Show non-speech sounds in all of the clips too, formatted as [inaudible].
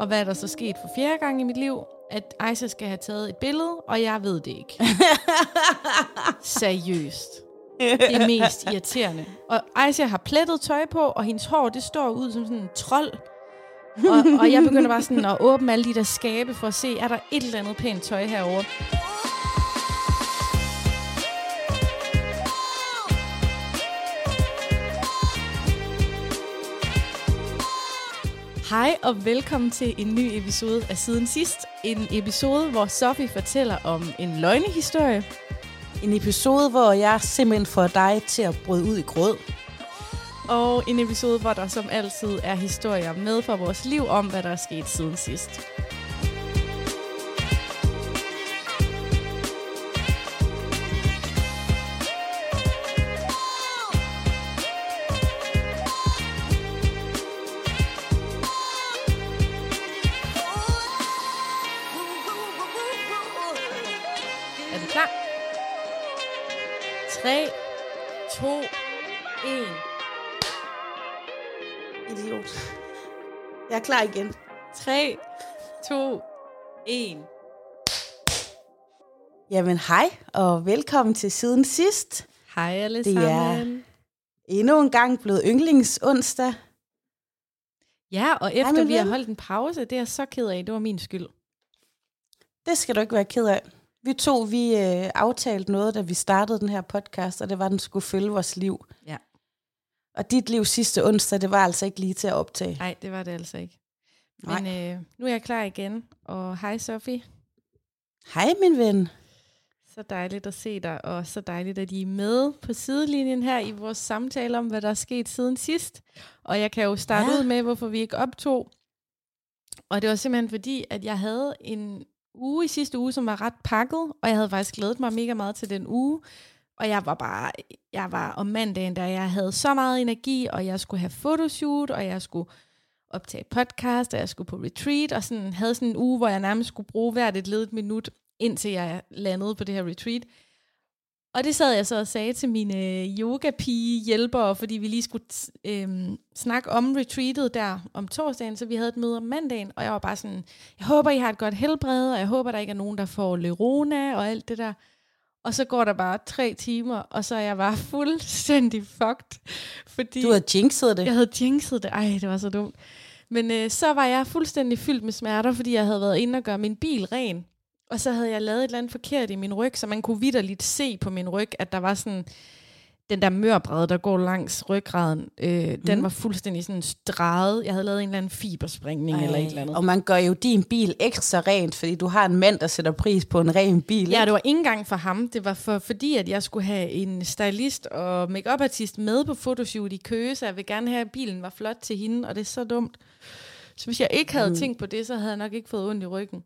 Og hvad er der så sket for fjerde gang i mit liv? At Aisha skal have taget et billede, og jeg ved det ikke. [laughs] Seriøst. Det er mest irriterende. Og Aisha har plettet tøj på, og hendes hår, det står ud som sådan en trold. Og, og jeg begynder bare sådan at åbne alle de der skabe for at se, er der et eller andet pænt tøj herovre. Hej og velkommen til en ny episode af Siden Sidst. En episode, hvor Sofie fortæller om en løgnehistorie. En episode, hvor jeg simpelthen får dig til at bryde ud i grød. Og en episode, hvor der som altid er historier med fra vores liv om, hvad der er sket siden sidst. Er klar igen. 3, 2, 1. Jamen hej, og velkommen til Siden Sidst. Hej alle Det er- sammen. Endnu en gang blevet yndlingsonsdag. Ja, og efter min vi har holdt en pause, det er jeg så ked af. Det var min skyld. Det skal du ikke være ked af. Vi to, vi øh, aftalte noget, da vi startede den her podcast, og det var, at den skulle følge vores liv. Ja. Og dit liv sidste onsdag, det var altså ikke lige til at optage. Nej, det var det altså ikke. Nej. Men øh, nu er jeg klar igen. Og hej Sofie. Hej, min ven. Så dejligt at se dig, og så dejligt, at I er med på sidelinjen her i vores samtale om, hvad der er sket siden sidst. Og jeg kan jo starte Ja. ud med, hvorfor vi ikke optog. Og det var simpelthen fordi, at jeg havde en uge i sidste uge, som var ret pakket, og jeg havde faktisk glædet mig mega meget til den uge. Og jeg var bare, jeg var om mandagen, der jeg havde så meget energi, og jeg skulle have fotoshoot, og jeg skulle optage podcast, og jeg skulle på retreat, og sådan, havde sådan en uge, hvor jeg nærmest skulle bruge hvert et ledet minut, indtil jeg landede på det her retreat. Og det sad jeg så og sagde til mine øh, yoga-pige hjælpere, fordi vi lige skulle øhm, snakke om retreatet der om torsdagen, så vi havde et møde om mandagen, og jeg var bare sådan, jeg håber, I har et godt helbred, og jeg håber, der ikke er nogen, der får lerona og alt det der. Og så går der bare tre timer, og så er jeg bare fuldstændig fucked. Fordi Du har jinxet det. jeg havde jinxet det. Ej, det var så dumt. Men øh, så var jeg fuldstændig fyldt med smerter, fordi jeg havde været inde og gøre min bil ren. Og så havde jeg lavet et eller andet forkert i min ryg, så man kunne vidderligt se på min ryg, at der var sådan den der mørbred, der går langs ryggraden, øh, mm. den var fuldstændig sådan streget. Jeg havde lavet en eller anden fiberspringning Ej, eller et eller andet. Og man gør jo din bil ekstra rent, fordi du har en mand, der sætter pris på en ren bil. Ja, ikke? det var ikke engang for ham. Det var for, fordi, at jeg skulle have en stylist og makeup artist med på fotoshoot i Køge, så jeg vil gerne have, at bilen var flot til hende, og det er så dumt. Så hvis jeg ikke havde mm. tænkt på det, så havde jeg nok ikke fået ondt i ryggen.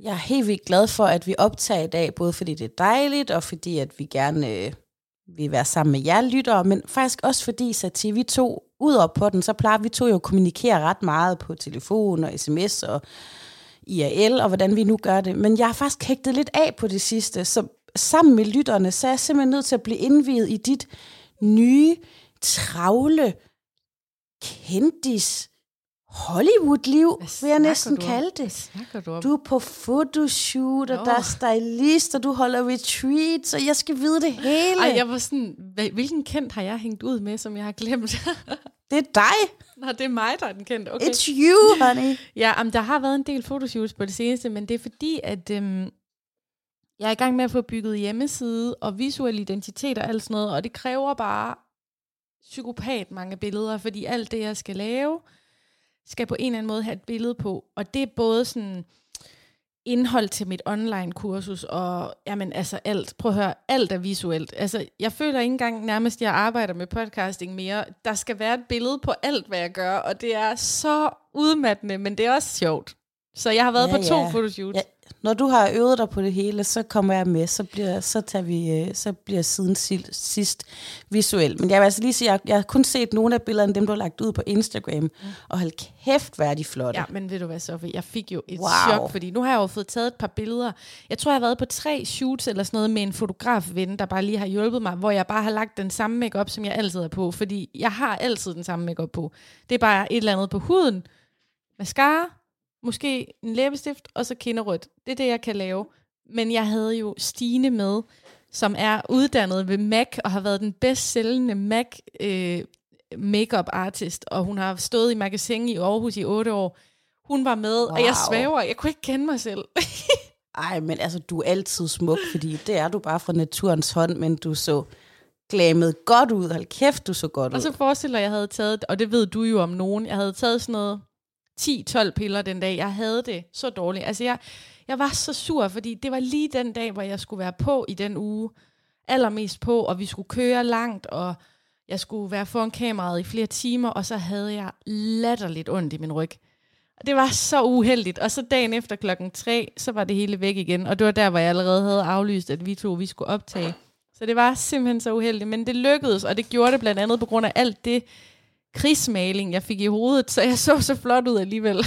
Jeg er helt vildt glad for, at vi optager i dag, både fordi det er dejligt, og fordi at vi gerne øh, vil være sammen med jer lyttere, men faktisk også fordi, Sati, vi to, ud op på den, så plejer vi to jo at kommunikere ret meget på telefon og sms og IRL, og hvordan vi nu gør det. Men jeg har faktisk hægtet lidt af på det sidste, så sammen med lytterne, så er jeg simpelthen nødt til at blive indviet i dit nye, travle, kendis, Hollywood-liv, vil jeg næsten du kalde det. du? Du er på photoshoot, og der er stylist, og du holder retreat, så jeg skal vide det hele. Ej, jeg var sådan, "Hva- hvilken kendt har jeg hængt ud med, som jeg har glemt? [laughs] Det er dig. Nå, det er mig, der er den kendte. Okay. It's you, honey. [laughs] Ja, um, der har været en del fotoshoots på det seneste, men det er fordi, at øhm, jeg er i gang med at få bygget hjemmeside og visuel identitet og alt sådan noget, og det kræver bare psykopat mange billeder, fordi alt det, jeg skal lave, skal på en eller anden måde have et billede på. Og det er både sådan indhold til mit online-kursus, og jamen altså alt, prøv at høre, alt er visuelt. Altså, jeg føler ikke engang nærmest, at jeg arbejder med podcasting mere. Der skal være et billede på alt, hvad jeg gør, og det er så udmattende, men det er også sjovt. Så jeg har været Ja, på to ja. fotoshoots. Ja, når du har øvet dig på det hele, så kommer jeg med, så bliver, så tager vi, øh, så bliver siden sidst visuel. Men jeg vil altså lige sige, jeg, jeg har kun set nogle af billederne, dem du har lagt ud på Instagram, mm. og hold kæft, hvor er de flotte. Ja, men ved du hvad, Sofie? Jeg fik jo et Wow. wow. chok, fordi nu har jeg jo fået taget et par billeder. Jeg tror, jeg har været på tre shoots eller sådan noget med en fotografven, der bare lige har hjulpet mig, hvor jeg bare har lagt den samme makeup, som jeg altid er på. Fordi jeg har altid den samme makeup på. Det er bare et eller andet på huden, mascara, måske en læbestift, og så kinderødt. Det er det, jeg kan lave. Men jeg havde jo Stine med, som er uddannet ved MAC, og har været den bedst sælgende MAC øh, makeup artist, og hun har stået i magasin i Aarhus i otte år. Hun var med, wow. og jeg svæver, jeg kunne ikke kende mig selv. [laughs] Ej, men altså, du er altid smuk, fordi det er du bare fra naturens hånd, men du så glamet godt ud. Hold kæft, du så godt ud. Og så forestiller jeg, jeg havde taget, og det ved du jo om nogen, jeg havde taget sådan noget 10-12 piller den dag. Jeg havde det så dårligt. Altså, jeg, jeg var så sur, fordi det var lige den dag, hvor jeg skulle være på i den uge. Allermest på, og vi skulle køre langt, og jeg skulle være foran kameraet i flere timer, og så havde jeg latterligt ondt i min ryg. Og det var så uheldigt. Og så dagen efter klokken 3, så var det hele væk igen. Og det var der, hvor jeg allerede havde aflyst, at vi to vi skulle optage. Så det var simpelthen så uheldigt. Men det lykkedes, og det gjorde det blandt andet på grund af alt det krigsmaling, jeg fik i hovedet. Så jeg så så flot ud alligevel.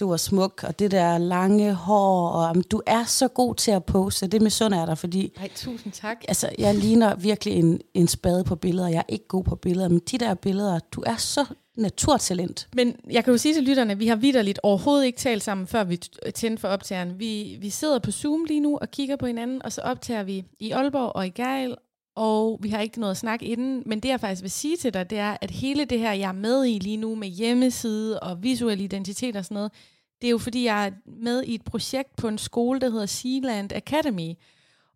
Du er smuk, og det der lange hår, og um, du er så god til at pose. Det med sund er der, fordi... Nej, tusind tak. Altså, jeg ligner virkelig en, en spade på billeder. Jeg er ikke god på billeder, men de der billeder, du er så naturtalent. Men jeg kan jo sige til lytterne, at vi har vidderligt overhovedet ikke talt sammen, før vi tændte for optageren. Vi, vi sidder på Zoom lige nu og kigger på hinanden, og så optager vi i Aalborg og i Geil, og vi har ikke noget at snakke inden, men det jeg faktisk vil sige til dig, det er, at hele det her, jeg er med i lige nu med hjemmeside og visuel identitet og sådan noget, det er jo fordi, jeg er med i et projekt på en skole, der hedder Sealand Academy,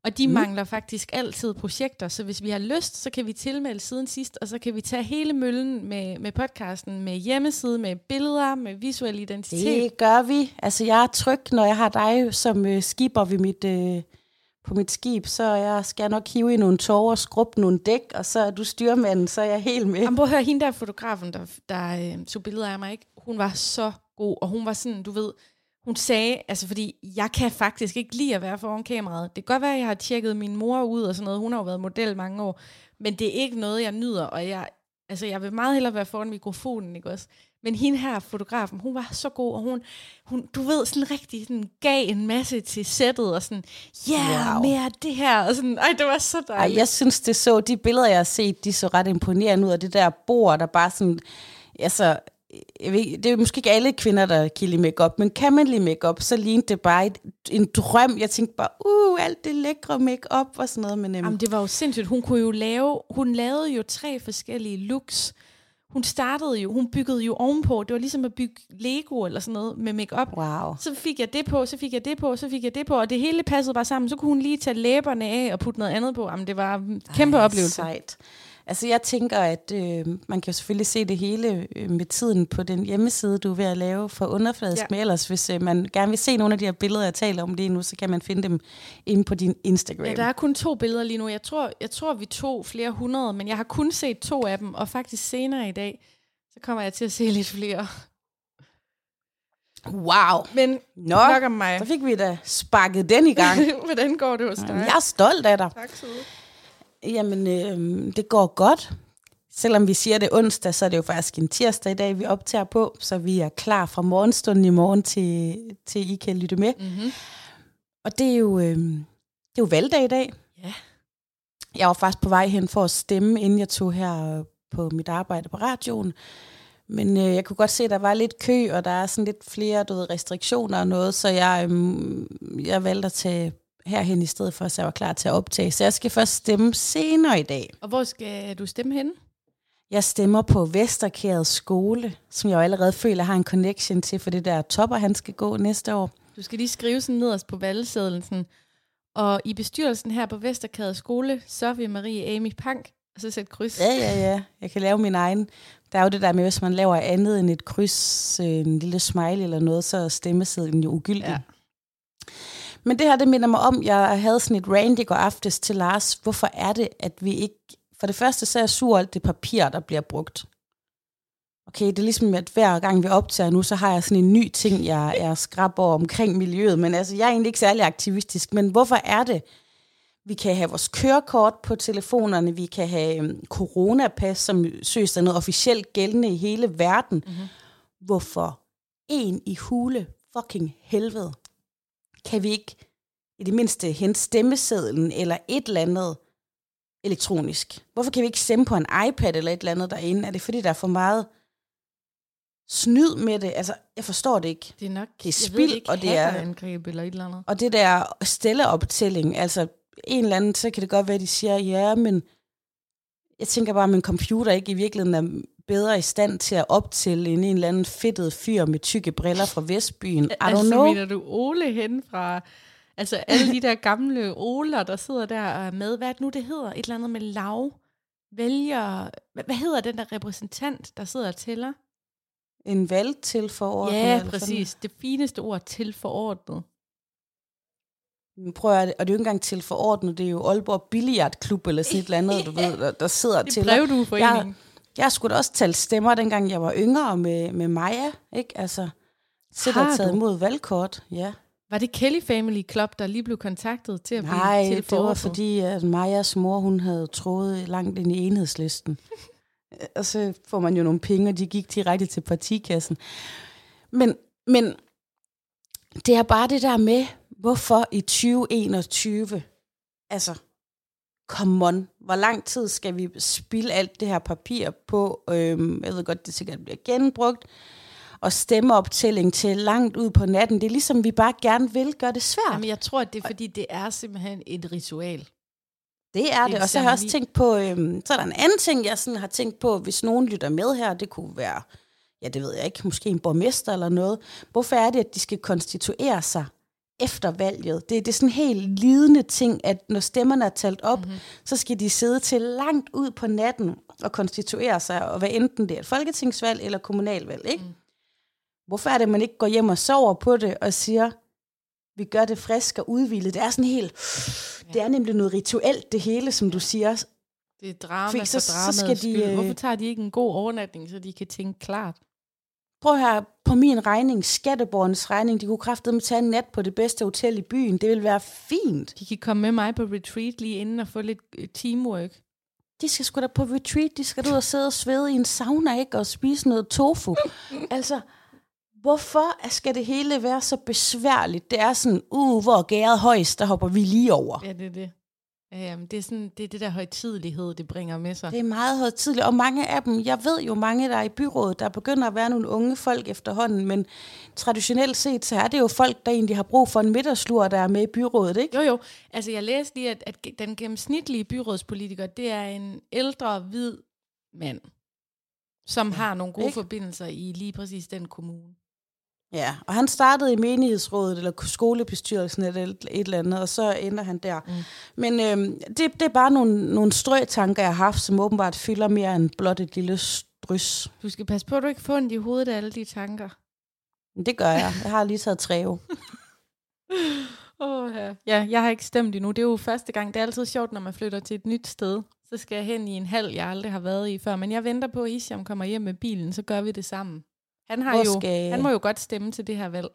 og de mm. mangler faktisk altid projekter, så hvis vi har lyst, så kan vi tilmelde siden sidst, og så kan vi tage hele møllen med, med podcasten, med hjemmeside, med billeder, med visuel identitet. Det gør vi. Altså, jeg er tryg, når jeg har dig som øh, skipper ved mit, øh, på mit skib, så jeg skal nok hive i nogle tårer, skrubbe nogle dæk, og så er du styrmanden, så er jeg helt med. Jamen, prøv at høre, hende der fotografen, der, der øh, tog billeder af mig, ikke? hun var så god, og hun var sådan, du ved, hun sagde, altså fordi jeg kan faktisk ikke lide at være foran kameraet. Det kan godt være, at jeg har tjekket min mor ud og sådan noget. Hun har jo været model mange år. Men det er ikke noget, jeg nyder, og jeg, altså jeg vil meget hellere være foran mikrofonen, ikke også? Men hende her, fotografen, hun var så god, og hun, hun du ved, sådan rigtig sådan, gav en masse til sættet, og sådan, ja, yeah, wow. mere det her, og sådan, ej, det var så dejligt. Ej, jeg synes, det så, de billeder, jeg har set, de så ret imponerende ud, og det der bord, der bare sådan, altså, jeg ved, det er måske ikke alle kvinder, der kan lide makeup, men kan man lide makeup, så lignede det bare et, en drøm. Jeg tænkte bare, uh, alt det lækre makeup og sådan noget. Men, um... Jamen, det var jo sindssygt. Hun kunne jo lave, hun lavede jo tre forskellige looks. Hun startede jo, hun byggede jo ovenpå. Det var ligesom at bygge Lego eller sådan noget med makeup. Wow. Så fik jeg det på, så fik jeg det på, så fik jeg det på, og det hele passede bare sammen. Så kunne hun lige tage læberne af og putte noget andet på. Jamen, det var en kæmpe Ej, oplevelse. Sejt. Altså jeg tænker, at øh, man kan jo selvfølgelig se det hele øh, med tiden på den hjemmeside, du er ved at lave for underfladisk. Ja. Men ellers, hvis øh, man gerne vil se nogle af de her billeder, jeg taler om lige nu, så kan man finde dem inde på din Instagram. Ja, der er kun to billeder lige nu. Jeg tror, jeg tror vi tog flere hundrede, men jeg har kun set to af dem, og faktisk senere i dag, så kommer jeg til at se lidt flere. Wow. Men Nå, nok om mig. så fik vi da sparket den i gang. [laughs] Hvordan går det hos dig? Jeg er stolt af dig. Tak du Jamen, øh, det går godt. Selvom vi siger det onsdag, så er det jo faktisk en tirsdag i dag, vi optager på, så vi er klar fra morgenstunden i morgen til, til I kan lytte med. Mm-hmm. Og det er jo, øh, det er jo valgdag i dag. Ja. Jeg var faktisk på vej hen for at stemme, inden jeg tog her på mit arbejde på radioen. Men øh, jeg kunne godt se, at der var lidt kø, og der er sådan lidt flere du ved, restriktioner og noget, så jeg, øh, jeg valgte at tage herhen i stedet for, så jeg var klar til at optage. Så jeg skal først stemme senere i dag. Og hvor skal du stemme hen? Jeg stemmer på Vesterkæret skole, som jeg jo allerede føler har en connection til, for det der topper, han skal gå næste år. Du skal lige skrive sådan nederst på valgsedlen, sådan, og i bestyrelsen her på Vesterkæret skole, Sofie Marie Amy Pank, og så sæt kryds. Ja, ja, ja. Jeg kan lave min egen. Der er jo det der med, hvis man laver andet end et kryds, en lille smile eller noget, så er stemmesedlen jo ugyldig. Ja. Men det her, det minder mig om, jeg havde sådan et rant i går aftes til Lars. Hvorfor er det, at vi ikke... For det første, så er jeg sur alt det papir, der bliver brugt. Okay, det er ligesom, at hver gang vi optager nu, så har jeg sådan en ny ting, jeg, jeg skraber omkring miljøet. Men altså, jeg er egentlig ikke særlig aktivistisk. Men hvorfor er det, vi kan have vores kørekort på telefonerne, vi kan have um, coronapas, som søges der noget officielt gældende i hele verden. Mm-hmm. Hvorfor en i hule fucking helvede kan vi ikke i det mindste hente stemmesedlen eller et eller andet elektronisk? Hvorfor kan vi ikke stemme på en iPad eller et eller andet derinde? Er det fordi, der er for meget snyd med det. Altså, jeg forstår det ikke. Det er nok, Det er spild, ved det og det er- hackerangreb eller et eller andet. Og det der stilleoptælling, altså en eller anden, så kan det godt være, at de siger, ja, men jeg tænker bare, at min computer ikke i virkeligheden er bedre i stand til at optælle end en eller anden fedtet fyr med tykke briller fra Vestbyen. I don't altså, know. mener du Ole hen fra... Altså alle de der gamle Oler, der sidder der og er med. Hvad er det nu, det hedder? Et eller andet med lav vælger... Hvad, hvad hedder den der repræsentant, der sidder og tæller? En valg til for Ja, præcis. Det fineste ord til forordnet. Prøv at, og det er jo ikke engang til forordnet, det er jo Aalborg Billiardklub eller sådan et eller andet, du ved, der, der sidder Det til. er brevdueforeningen. Jeg, jeg skulle da også tale stemmer, dengang jeg var yngre med, med Maja, ikke? Altså, Har og taget imod valgkort, ja. Var det Kelly Family Club, der lige blev kontaktet til at blive Nej, til det var fordi, at Majas mor, hun havde troet langt ind i enhedslisten. [laughs] og så får man jo nogle penge, og de gik direkte til partikassen. Men, men det er bare det der med, hvorfor i 2021, altså, come on, hvor lang tid skal vi spilde alt det her papir på, øhm, jeg ved godt, det sikkert bliver genbrugt, og stemmeoptælling til langt ud på natten. Det er ligesom, vi bare gerne vil gøre det svært. Jamen, jeg tror, at det er, fordi det er simpelthen et ritual. Det er det, og så har jeg også tænkt på, øhm, så er der en anden ting, jeg sådan har tænkt på, hvis nogen lytter med her, det kunne være, ja det ved jeg ikke, måske en borgmester eller noget. Hvorfor er det, at de skal konstituere sig efter valget? Det, det er sådan en helt lidende ting, at når stemmerne er talt op, mm-hmm. så skal de sidde til langt ud på natten og konstituere sig, og hvad enten det er et folketingsvalg eller kommunalvalg, ikke? Mm. Hvorfor er det, at man ikke går hjem og sover på det og siger, vi gør det frisk og udvildet. Det er sådan helt, det er nemlig noget rituelt, det hele, som du siger. Det er drama Fordi for så- så dramaets skal de, skyld. øh, Hvorfor tager de ikke en god overnatning, så de kan tænke klart? Prøv her, på min regning, skatteborgernes regning, de kunne kraftedeme tage en nat på det bedste hotel i byen. Det vil være fint. De kan komme med mig på retreat lige inden og få lidt øh, teamwork. De skal sgu da på retreat, de skal ud og sidde og svede i en sauna, ikke? Og spise noget tofu. [laughs] altså, hvorfor skal det hele være så besværligt? Det er sådan, uh, hvor gæret højst, der hopper vi lige over. Ja, det er det. Um, det, er sådan, det er det der højtidelighed, det bringer med sig. Det er meget højtidligt, og mange af dem, jeg ved jo mange, der er i byrådet, der begynder at være nogle unge folk efterhånden, men traditionelt set, så er det jo folk, der egentlig har brug for en middagslur, der er med i byrådet, ikke? Jo, jo. Altså, jeg læste lige, at, at den gennemsnitlige byrådspolitiker, det er en ældre, hvid mand, som har nogle gode ikke? forbindelser i lige præcis den kommune. Ja, og han startede i menighedsrådet, eller skolebestyrelsen, eller et, et eller andet, og så ender han der. Mm. Men øhm, det, det er bare nogle, nogle strøtanker, jeg har haft, som åbenbart fylder mere end blot et lille strys. Du skal passe på, at du ikke får ondt i hovedet af alle de tanker. Det gør jeg. Jeg har lige taget træve. Oh, [laughs] ja. ja, jeg har ikke stemt endnu. Det er jo første gang. Det er altid sjovt, når man flytter til et nyt sted. Så skal jeg hen i en halv, jeg aldrig har været i før. Men jeg venter på, at Isham kommer hjem med bilen, så gør vi det sammen. Han, har jo, skal- han må jo godt stemme til det her valg.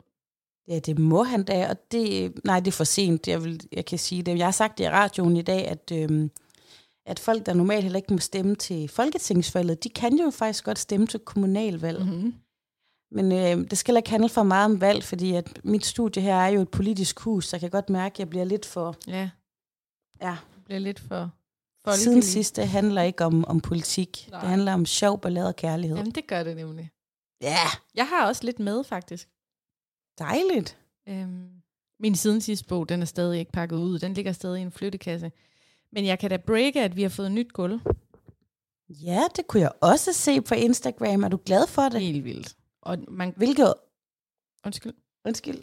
Ja, det må han da, og det, nej, det er for sent, jeg, vil, jeg kan sige det. Jeg har sagt det i radioen i dag, at, øhm, at folk, der normalt heller ikke må stemme til folketingsvalget, de kan jo faktisk godt stemme til kommunalvalg. Mm-hmm. Men øh, det skal ikke handle for meget om valg, fordi at mit studie her er jo et politisk hus, så jeg kan godt mærke, at jeg bliver lidt for... Ja, Ja, bliver lidt for siden folkeligt. sidst, det handler ikke om, om politik. Nej. Det handler om sjov, ballade og kærlighed. Jamen, det gør det nemlig. Ja, Jeg har også lidt med, faktisk. dejligt. Øhm, min siden sidste bog, den er stadig ikke pakket ud. Den ligger stadig i en flyttekasse. Men jeg kan da breake, at vi har fået nyt gulv. Ja, det kunne jeg også se på Instagram. Er du glad for det? Helt vildt. Og man... Hvilket Undskyld. Undskyld.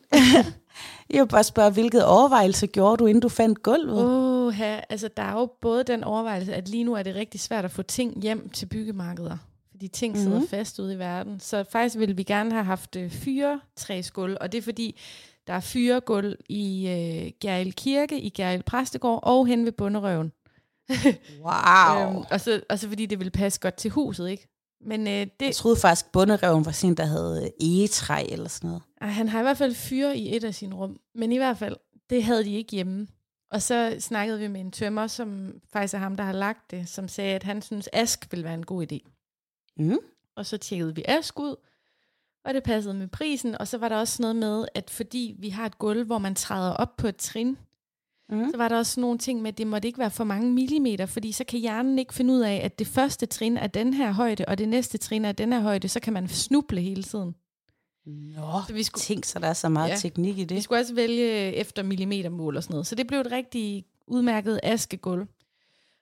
[laughs] jeg vil bare spørge, hvilket overvejelse gjorde du, inden du fandt gulvet? Åh, oh, altså der er jo både den overvejelse, at lige nu er det rigtig svært at få ting hjem til byggemarkeder. Fordi ting sidder Mhm. mm-hmm. fast ude i verden. Så faktisk ville vi gerne have haft øh, fyre træsgulv, og det er fordi, der er fyregulv i øh, Gjerrild Kirke, i Gjerrild Præstegård og hen ved Bunderøven. [laughs] Wow. Øhm, og, så, og så fordi det ville passe godt til huset, ikke? Men øh, jeg det, troede faktisk, at bundereven var sådan, der havde egetræ eller sådan noget. ej, han har i hvert fald fyre i et af sine rum. Men i hvert fald, det havde de ikke hjemme. Og så snakkede vi med en tømmer, som faktisk er ham, der har lagt det, som sagde, at han synes, ask ville være en god idé. Mm. Og så tjekkede vi ask ud, og det passede med prisen. Og så var der også noget med, at fordi vi har et gulv, hvor man træder op på et trin, mm. så var der også nogle ting med, at det måtte ikke være for mange millimeter, fordi så kan hjernen ikke finde ud af, at det første trin er den her højde, og det næste trin er den her højde, så kan man snuble hele tiden. Nå, så vi skulle, tænk så der er så meget ja, teknik i det. Vi skulle også vælge efter millimetermål og sådan noget, så det blev et rigtig udmærket askegulv.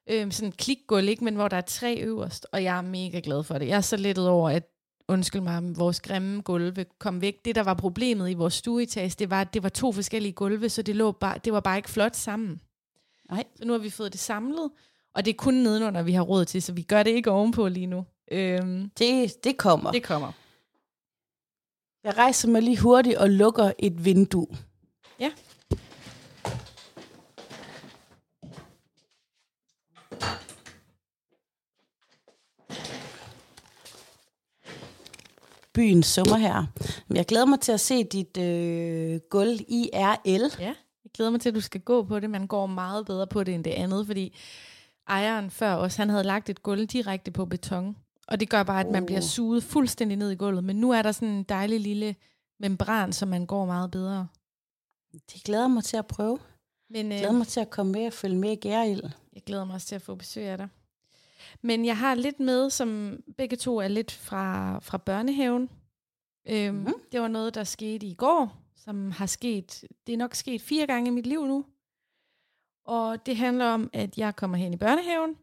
Øhm, sådan klikgulv, ikke? men hvor der er tre øverst, og jeg er mega glad for det. Jeg er så lettet over, at undskyld mig, vores grimme gulve kom væk. Det, der var problemet i vores stueetage, det var, at det var to forskellige gulve, så det, lå bare, det var bare ikke flot sammen. Nej. Så nu har vi fået det samlet, og det er kun nedenunder, vi har råd til, så vi gør det ikke ovenpå lige nu. Øhm, det, det kommer. Det kommer. Jeg rejser mig lige hurtigt og lukker et vindue. Ja. Byen summer her. Jeg glæder mig til at se dit øh, gulv IRL. Ja, jeg glæder mig til, at du skal gå på det. Man går meget bedre på det end det andet, fordi ejeren før os, han havde lagt et gulv direkte på beton. Og det gør bare, at man oh. bliver suget fuldstændig ned i gulvet. Men nu er der sådan en dejlig lille membran, så man går meget bedre. Det glæder mig til at prøve. Men, øh, jeg glæder mig til at komme med og følge med i Gærild. Jeg glæder mig også til at få besøg af dig. Men jeg har lidt med, som begge to er lidt fra, fra børnehaven. Øhm, mm. Det var noget, der skete i går, som har sket, det er nok sket fire gange i mit liv nu. Og det handler om, at jeg kommer hen i børnehaven,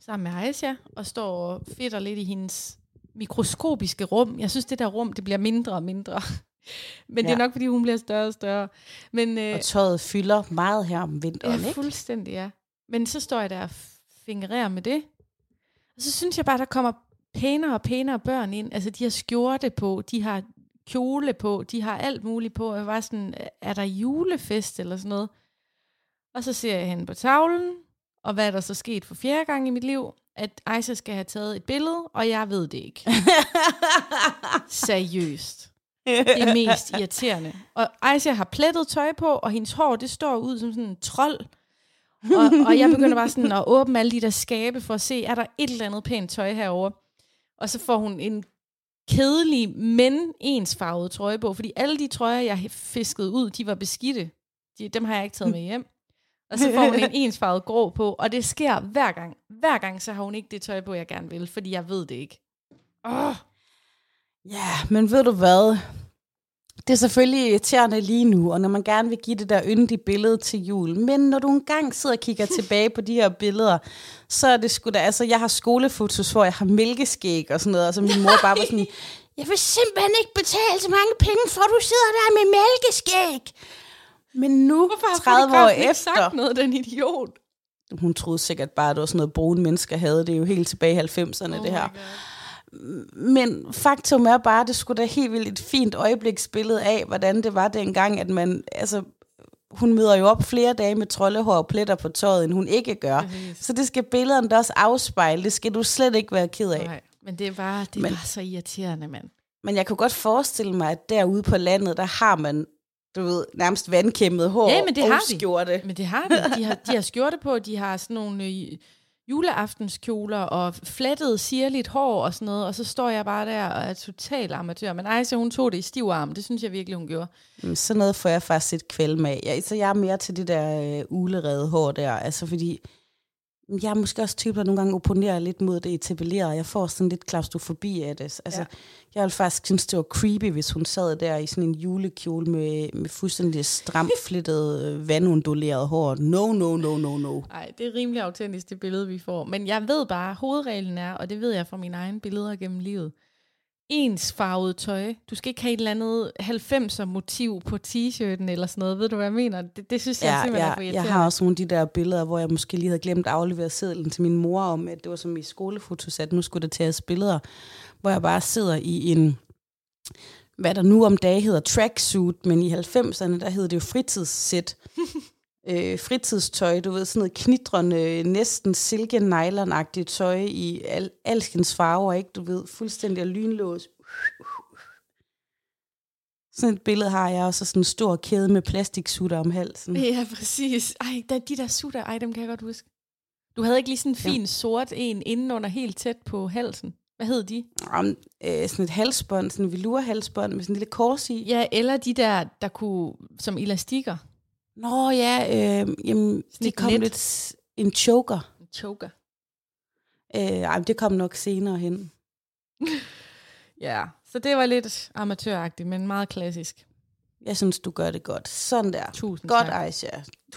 sammen med Aisha, og står og fedter lidt i hendes mikroskopiske rum. Jeg synes, det der rum, det bliver mindre og mindre. [laughs] Men ja. det er nok, fordi hun bliver større og større. Men, øh, og tøjet fylder meget her om vinteren, ja, ikke? fuldstændig, ja. Men så står jeg der fingerere med det. Og så synes jeg bare, der kommer pænere og pænere børn ind. Altså, de har skjorte på, de har kjole på, de har alt muligt på. Jeg var sådan, er der julefest eller sådan noget? Og så ser jeg hende på tavlen, og hvad er der så sket for fjerde gang i mit liv? At Aisha skal have taget et billede, og jeg ved det ikke. [laughs] Seriøst. Det er mest irriterende. Og Aisha har plettet tøj på, og hendes hår, det står ud som sådan en trold og, og jeg begynder bare sådan [laughs] at åbne alle de der skabe for at se, er der et eller andet pænt tøj herover. Og så får hun en kedelig, men ensfarvet trøje på, fordi alle de trøjer, jeg fiskede ud, de var beskidte. De, dem har jeg ikke taget med hjem. Og så får hun en [laughs] ensfarvet grå på, og det sker hver gang. Hver gang, så har hun ikke det tøj på, jeg gerne vil, fordi jeg ved det ikke. Oh. Ja, men ved du hvad? Det er selvfølgelig irriterende lige nu, og når man gerne vil give det der yndige billede til jul. Men når du engang sidder og kigger [laughs] tilbage på de her billeder, så er det sgu da, altså jeg har skolefotos, hvor jeg har mælkeskæg og sådan noget, og så min mor bare var sådan, [laughs] jeg vil simpelthen ikke betale så mange penge, for du sidder der med mælkeskæg. Men nu, Hvorfor 30 år efter... sagt noget, den idiot? Hun troede sikkert bare, at det var sådan noget, brune mennesker havde. Det er jo helt tilbage i 90'erne, oh det her. God. Men faktum er bare, det skulle da helt vildt et fint øjebliksbillede af, hvordan det var dengang, at man, altså, hun møder jo op flere dage med troldehår og pletter på tøjet, end hun ikke gør. Præcis. Så det skal billederne da også afspejle. Det skal du slet ikke være ked af. Nej, men det var, det men, var så irriterende, mand. Men jeg kunne godt forestille mig, at derude på landet, der har man du ved, nærmest vandkæmmet hår ja, men det og har skjorte. De. Men det har de. De har, de har skjorte på, de har sådan nogle øh, juleaftenskjoler og flettet, sirligt hår og sådan noget, og så står jeg bare der og er total amatør. Men ej, så hun tog det i stiv arm. Det synes jeg virkelig, hun gjorde. Mm, sådan noget får jeg faktisk et kvæl med. Jeg, så jeg er mere til det der øh, ulerede hår der, altså fordi jeg er måske også typen, der nogle gange opponerer lidt mod det etablerede. Jeg får sådan lidt klaustrofobi af det. Altså, ja. Jeg ville faktisk synes, det var creepy, hvis hun sad der i sådan en julekjole med, med fuldstændig stramt [laughs] flittet, øh, vandunduleret hår. No, no, no, no, no. Nej, det er rimelig autentisk, det billede, vi får. Men jeg ved bare, hovedreglen er, og det ved jeg fra mine egne billeder gennem livet, ensfarvet tøj. Du skal ikke have et eller andet 90'er motiv på t-shirten eller sådan noget. Ved du, hvad jeg mener? Det, det synes jeg ja, simpelthen ja, er for Jeg har også nogle af de der billeder, hvor jeg måske lige havde glemt at aflevere sedlen til min mor om, at det var som i skolefotos, at nu skulle der tages billeder, hvor jeg bare sidder i en hvad der nu om dagen hedder tracksuit, men i 90'erne, der hed det jo fritidssæt. [laughs] øh, fritidstøj, du ved, sådan noget knitrende, næsten silke nylon tøj i al, alskens farver, ikke? Du ved, fuldstændig lynlås. Sådan et billede har jeg også, sådan en stor kæde med plastiksutter om halsen. Ja, præcis. Ej, der, de der sutter, ej, dem kan jeg godt huske. Du havde ikke lige sådan en fin ja. sort en inden under helt tæt på halsen. Hvad hed de? Um, øh, sådan et halsbånd, sådan en velurhalsbånd med sådan en lille kors i. Ja, eller de der, der kunne, som elastikker. Nå ja, øh, jamen, det kom net. lidt en choker. En choker. Øh, ej, det kom nok senere hen. [laughs] Ja, så det var lidt amatøragtigt, men meget klassisk. Jeg synes, du gør det godt. Sådan der. Tusind Godt, tak. Aisha.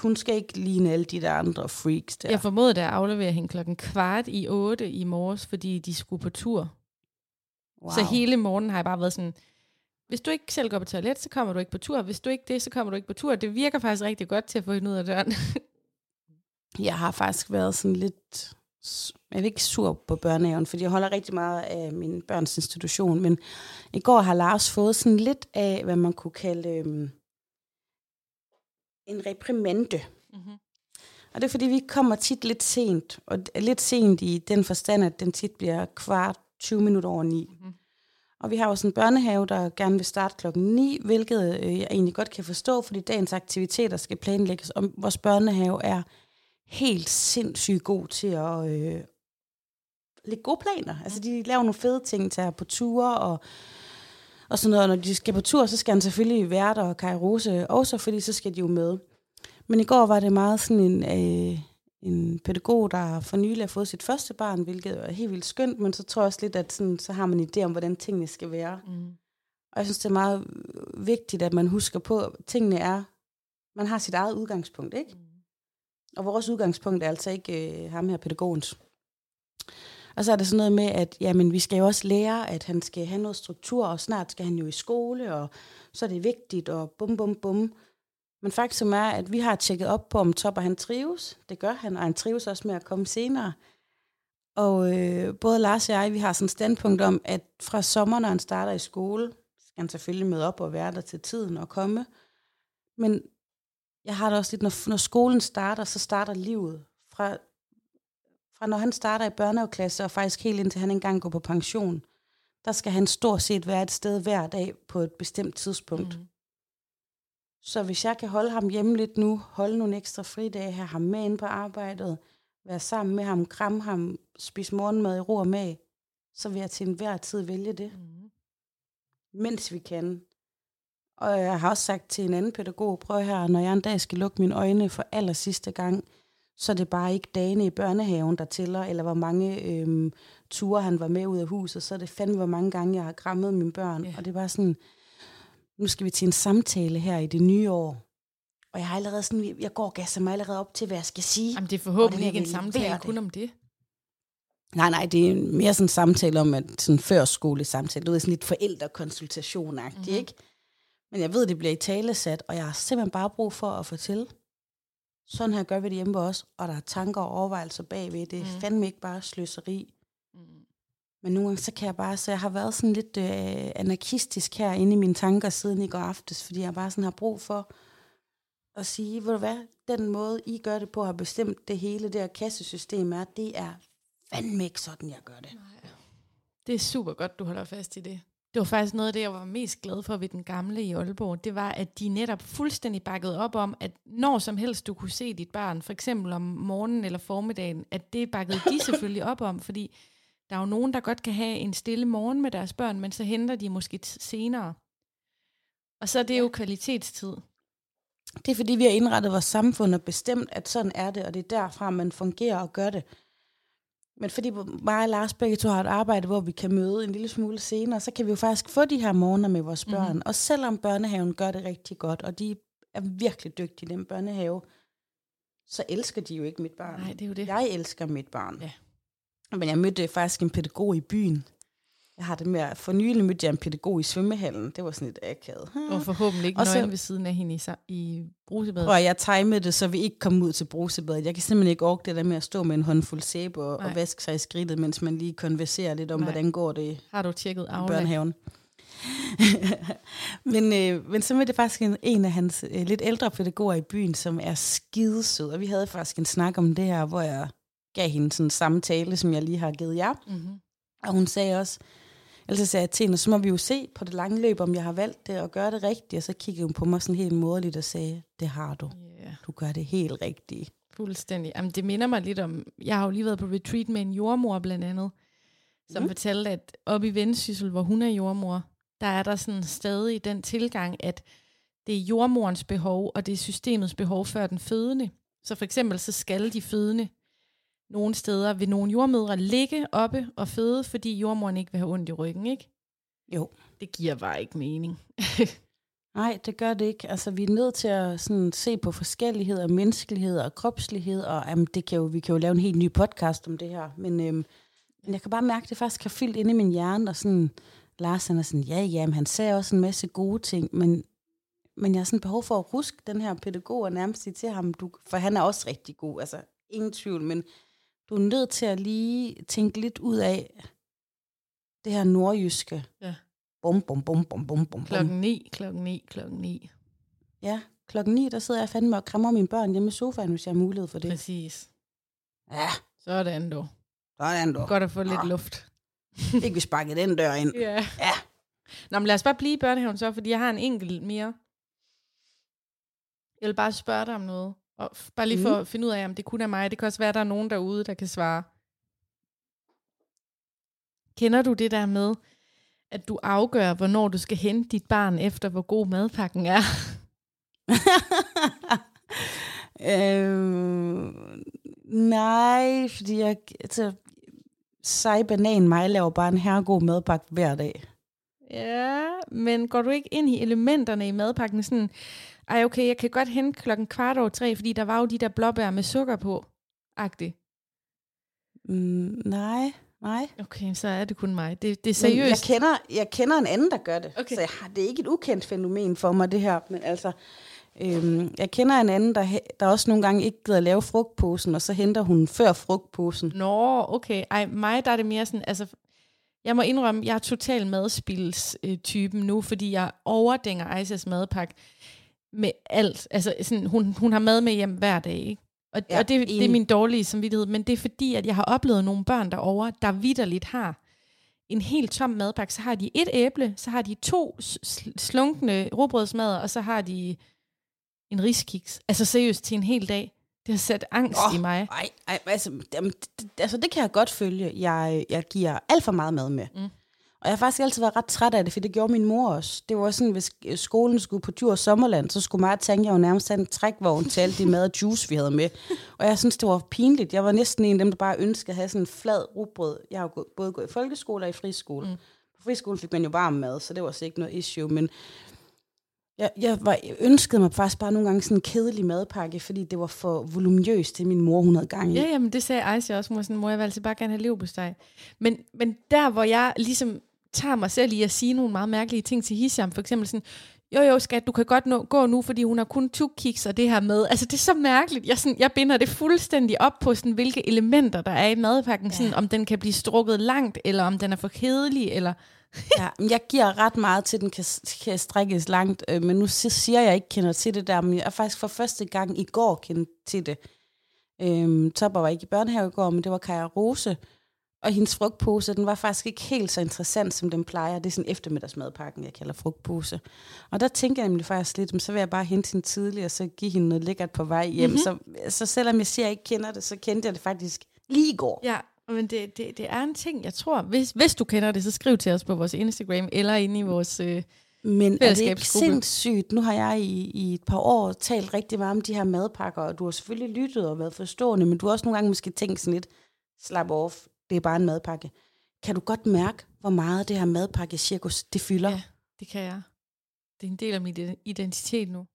Hun skal ikke ligne alle de der andre freaks der. Jeg formodede at aflevere hende klokken kvart i otte i morges, fordi de skulle på tur. wow. Så hele morgenen har jeg bare været sådan, hvis du ikke selv går på toilet, så kommer du ikke på tur. Hvis du ikke det, så kommer du ikke på tur. Det virker faktisk rigtig godt til at få hende ud af døren. [laughs] Jeg har faktisk været sådan lidt, jeg er ikke sur på børnehaven, fordi jeg holder rigtig meget af min børns institution, men i går har Lars fået sådan lidt af, hvad man kunne kalde øhm, en reprimande. mm-hmm. Og det er fordi, vi kommer tit lidt sent, og lidt sent i den forstand, at den tit bliver kvart 20 minutter over ni. Mhm. Og vi har også en børnehave, der gerne vil starte klokken 9, hvilket øh, jeg egentlig godt kan forstå, fordi dagens aktiviteter skal planlægges, og vores børnehave er helt sindssygt god til at øh, lægge gode planer. Altså, de laver nogle fede ting til at på ture, og, og sådan noget. Og når de skal på tur, så skal han selvfølgelig være der, og Kai Rose også, fordi så skal de jo med. Men i går var det meget sådan en, øh, en pædagog, der for nylig har fået sit første barn, hvilket er helt vildt skønt, men så tror jeg også lidt, at sådan, så har man en idé om, hvordan tingene skal være. Mm. Og jeg synes, det er meget vigtigt, at man husker på, at tingene er, man har sit eget udgangspunkt, ikke? Og vores udgangspunkt er altså ikke øh, ham her pædagogens. Og så er det sådan noget med, at jamen, vi skal jo også lære, at han skal have noget struktur, og snart skal han jo i skole, og så er det vigtigt, og bum, bum, bum. Men faktum er, at vi har tjekket op på, om Topper han trives. Det gør han, og han trives også med at komme senere. Og øh, både Lars og jeg, vi har sådan et standpunkt om, at fra sommer, når han starter i skole, skal han selvfølgelig møde op og være der til tiden og komme. Men jeg har det også lidt, når, når skolen starter, så starter livet. Fra, fra når han starter i børnehaveklasse, og faktisk helt indtil han engang går på pension, der skal han stort set være et sted hver dag på et bestemt tidspunkt. Mm. Så hvis jeg kan holde ham hjemme lidt nu, holde nogle ekstra fridage, have ham med ind på arbejdet, være sammen med ham, kramme ham, spise morgenmad i ro og mag, så vil jeg til enhver tid vælge det Mm. mens vi kan. Og jeg har også sagt til en anden pædagog, prøv her, når jeg en dag skal lukke mine øjne for aller sidste gang, så er det bare ikke dagene i børnehaven, der tæller, eller hvor mange øhm, ture han var med ud af huset, så er det fandme, hvor mange gange jeg har krammet mine børn. Ja. Og det er bare sådan, nu skal vi til en samtale her i det nye år. Og jeg har allerede sådan, jeg går gasser mig allerede op til, hvad jeg skal sige. Jamen, det er forhåbentlig det ikke en samtale kun det. om det. Nej, nej, det er mere sådan en samtale om, at sådan før skolesamtale, du ved, sådan lidt forældrekonsultation-agtigt, Mhm. mm-hmm. ikke? Men jeg ved, det bliver i talesat, og jeg har simpelthen bare brug for at fortælle, sådan her gør vi det hjemme ved os, og der er tanker og overvejelser bagved. Det er mm. fandme ikke bare sløseri. Men nogle gange, så kan jeg bare, så jeg har været sådan lidt øh, anarkistisk her inde i mine tanker siden i går aftes, fordi jeg bare sådan har brug for at sige, ved du hvad, den måde, I gør det på, har bestemt det hele, det her kassesystem er, det er fandme ikke sådan, jeg gør det. Nej. Det er super godt, du holder fast i det. Det var faktisk noget af det, jeg var mest glad for ved den gamle i Aalborg. Det var, at de netop fuldstændig bakkede op om, at når som helst du kunne se dit barn, for eksempel om morgenen eller formiddagen, at det bakkede de [laughs] selvfølgelig op om, fordi der er jo nogen, der godt kan have en stille morgen med deres børn, men så henter de måske senere. Og så er det jo kvalitetstid. Det er fordi, vi har indrettet vores samfund og bestemt, at sådan er det, og det er derfra, man fungerer og gør det. Men fordi mig og Lars begge to har et arbejde, hvor vi kan møde en lille smule senere, så kan vi jo faktisk få de her morgener med vores børn. Mhm. Mm-hmm. Og selvom børnehaven gør det rigtig godt, og de er virkelig dygtige i den børnehave, så elsker de jo ikke mit barn. Nej, det er jo det. Jeg elsker mit barn. Ja. Men jeg mødte faktisk en pædagog i byen. Jeg har det med, at for nylig mødte jeg en pædagog i svømmehallen. Det var sådan lidt akavet. Og forhåbentlig ikke Og så- nøgen ved siden af hende i, i brusebadet. Prøv jeg timede det, så vi ikke kom ud til brusebadet. Jeg kan simpelthen ikke orke det der med at stå med en håndfuld sæbe og, Nej. og vaske sig i skridtet, mens man lige konverserer lidt om, Nej. Hvordan går det i Har du tjekket Aula? børnehaven. [laughs] men, øh, men så mødte jeg faktisk en, en af hans øh, lidt ældre pædagoger i byen, som er skidesød, og vi havde faktisk en snak om det her, hvor jeg gav hende sådan en samtale, som jeg lige har givet jer. Mm-hmm. Og hun sagde også, altså sagde jeg til hende, så må vi jo se på det lange løb, om jeg har valgt det og gøre det rigtigt. Og så kiggede hun på mig sådan helt moderligt og sagde, det har du. Yeah. Du gør det helt rigtigt. Fuldstændig. Jamen, det minder mig lidt om, jeg har jo lige været på retreat med en jordmor blandt andet, som. Mm. fortalte, at oppe i Vendsyssel, hvor hun er jordmor, der er der sådan stadig den tilgang, at det er jordmorens behov, og det er systemets behov før den fødende. Så for eksempel så skal de fødende nogle steder vil nogle jordmødre ligge oppe og føde, fordi jordmoren ikke vil have ondt i ryggen, ikke? Jo. Det giver bare ikke mening. [laughs] Nej, det gør det ikke. Altså, vi er nødt til at sådan, se på forskellighed og menneskelighed og kropslighed, og jamen, det kan jo, vi kan jo lave en helt ny podcast om det her. Men, øhm, men jeg kan bare mærke, at det faktisk har fyldt inde i min hjerne, og sådan, Lars han er sådan, ja, ja, men han ser også en masse gode ting, men, men jeg har sådan behov for at ruske den her pædagog og nærmest sige til ham, du, for han er også rigtig god, altså ingen tvivl, men du er nødt til at lige tænke lidt ud af det her nordjyske. Ja. Bum, bum, bum, bum, bum, bum. Klokken 9, klokken 9, klokken 9. Ja, klokken 9, der sidder jeg fandme og krammer mine børn hjemme i sofaen, hvis jeg har mulighed for det. Præcis. Ja, Sådan du. sådan du. Godt at få lidt Ja. luft. [laughs] Ikke vi sparke den dør ind. Ja. Ja. Nå, men lad os bare blive i børnehaven så, fordi jeg har en enkelt mere. Jeg vil bare spørge dig om noget. Og bare lige for Mm. at finde ud af, om det kun er mig. Det kan også være, at der er nogen derude, der kan svare. Kender du det der med, at du afgør, hvornår du skal hente dit barn, efter hvor god madpakken er? [laughs] øhm, nej, fordi jeg... Altså, sej banan mig laver bare en herregod madpakke hver dag. Ja, men går du ikke ind i elementerne i madpakken sådan, ej okay, jeg kan godt hente klokken kvart over tre, fordi der var jo de der blåbær med sukker på, agtigt. Mm, nej, nej. Okay, så er det kun mig. Det, det er Men Jeg seriøst. kender, jeg kender en anden, der gør det. Okay. Så jeg har, det er ikke et ukendt fænomen for mig, det her. Men altså, øhm, jeg kender en anden, der, der også nogle gange ikke gider lave frugtposen, og så henter hun før frugtposen. Nå, okay. Ej, mig der er det mere sådan, altså, jeg må indrømme, jeg er total madspils-typen nu, fordi jeg overdænger Aisas madpakke med alt. Altså, sådan, hun, hun har mad med hjem hver dag, ikke? Og, ja, og det, det er min dårlige samvittighed, men det er fordi, at jeg har oplevet nogle børn derovre, der vidderligt har en helt tom madpakke. Så har de et æble, så har de to slunkne råbrødsmadder, og så har de en riskiks. Altså seriøst, til en hel dag. Det har sat angst Åh, i mig. Ej, ej, altså, altså, det kan jeg godt følge. Jeg, jeg giver alt for meget mad med. Mm. Og jeg har faktisk altid været ret træt af det, for det gjorde min mor også. Det var sådan, hvis skolen skulle på tur sommerland, så skulle mig og Tanja jo nærmest en trækvogn til alt det mad og juice, vi havde med. Og jeg synes, det var pinligt. Jeg var næsten en af dem, der bare ønskede at have sådan en flad rugbrød. Jeg har jo gået, både gået i folkeskole og i friskole. Mm. På friskole fik man jo varm mad, så det var så ikke noget issue. Men jeg, jeg, var, jeg ønskede mig faktisk bare nogle gange sådan en kedelig madpakke, fordi det var for voluminøst til min mor, hun havde gang i. Ja, jamen det sagde Aisha også. Var sådan, mor, jeg vil altså bare gerne have leverpostej. Men, men der, hvor jeg ligesom tager mig selv i at sige nogle meget mærkelige ting til Hisham, for eksempel sådan, jo jo skat, du kan godt nå, gå nu, fordi hun har kun to kiks og det her med. Altså det er så mærkeligt. Jeg, sådan, jeg binder det fuldstændig op på, sådan, hvilke elementer der er i madpakken. Ja. Sådan, om den kan blive strukket langt, eller om den er for kedelig, eller... [laughs] Ja, jeg giver ret meget til, at den kan, kan strækkes langt, øh, men nu si- siger jeg, at jeg ikke kender til det der, men jeg er faktisk for første gang i går kendt til det. Øhm, Topper var ikke i børnehave i går, men det var Kaja Rose, og hendes frugtpose, den var faktisk ikke helt så interessant, som den plejer. Det er sådan eftermiddagsmadpakken, jeg kalder frugtpose. Og der tænker jeg nemlig faktisk lidt, "Men så vil jeg bare hente hende tidligt, og så give hende noget lækkert på vej hjem. Mm-hmm. Så, så selvom jeg siger, at jeg ikke kender det, så kendte jeg det faktisk lige i går. Ja, men det, det, det er en ting, jeg tror. Hvis, hvis du kender det, så skriv til os på vores Instagram, eller inde i vores... Øh, Men er det ikke sindssygt? Nu har jeg i, i et par år talt rigtig meget om de her madpakker, og du har selvfølgelig lyttet og været forstående, men du har også nogle gange måske tænkt sådan lidt, slap off, det er bare en madpakke. Kan du godt mærke, hvor meget det her madpakke-cirkus, det fylder? ja, det kan jeg. Det er en del af min identitet nu.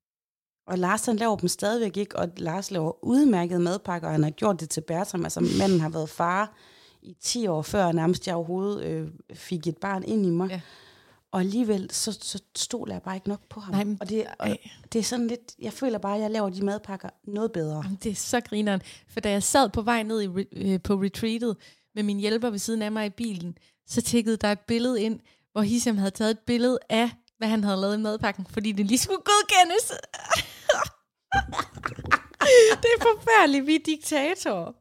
Og Lars han laver dem stadigvæk ikke, og Lars laver udmærket madpakker, og han har gjort det til Bertram. Altså manden har været far i 10 år før, nærmest jeg overhovedet øh, fik et barn ind i mig. Ja. Og alligevel, så, så stoler jeg bare ikke nok på ham. Nej, men- og det, og Ej. det er sådan lidt, jeg føler bare, at jeg laver de madpakker noget bedre. Jamen, det er så grineren. For da jeg sad på vej ned i, øh, på retreatet med min hjælper ved siden af mig i bilen, så tækkede der et billede ind, hvor Hisham havde taget et billede af, hvad han havde lavet i madpakken, fordi det lige skulle godkendes. [laughs] det er forfærdeligt, vi er diktatorer.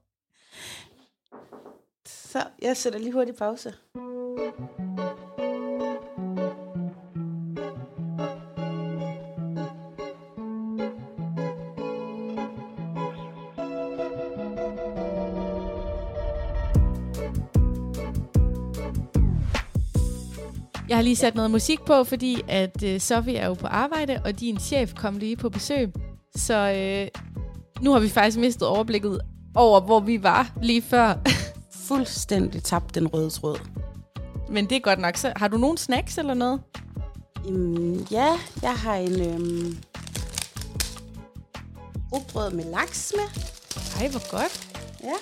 Så jeg sætter lige hurtigt pause. Lige sat noget musik på, fordi at øh, Sofie er jo på arbejde, og din chef kom lige på besøg. Så øh, nu har vi faktisk mistet overblikket over, hvor vi var lige før. [laughs] Fuldstændig tabt den røde tråd. Men det er godt nok. Så har du nogen snacks eller noget? Jamen, ja, jeg har en øhm, rugbrød med laks med. Ej, hvor godt. Ja.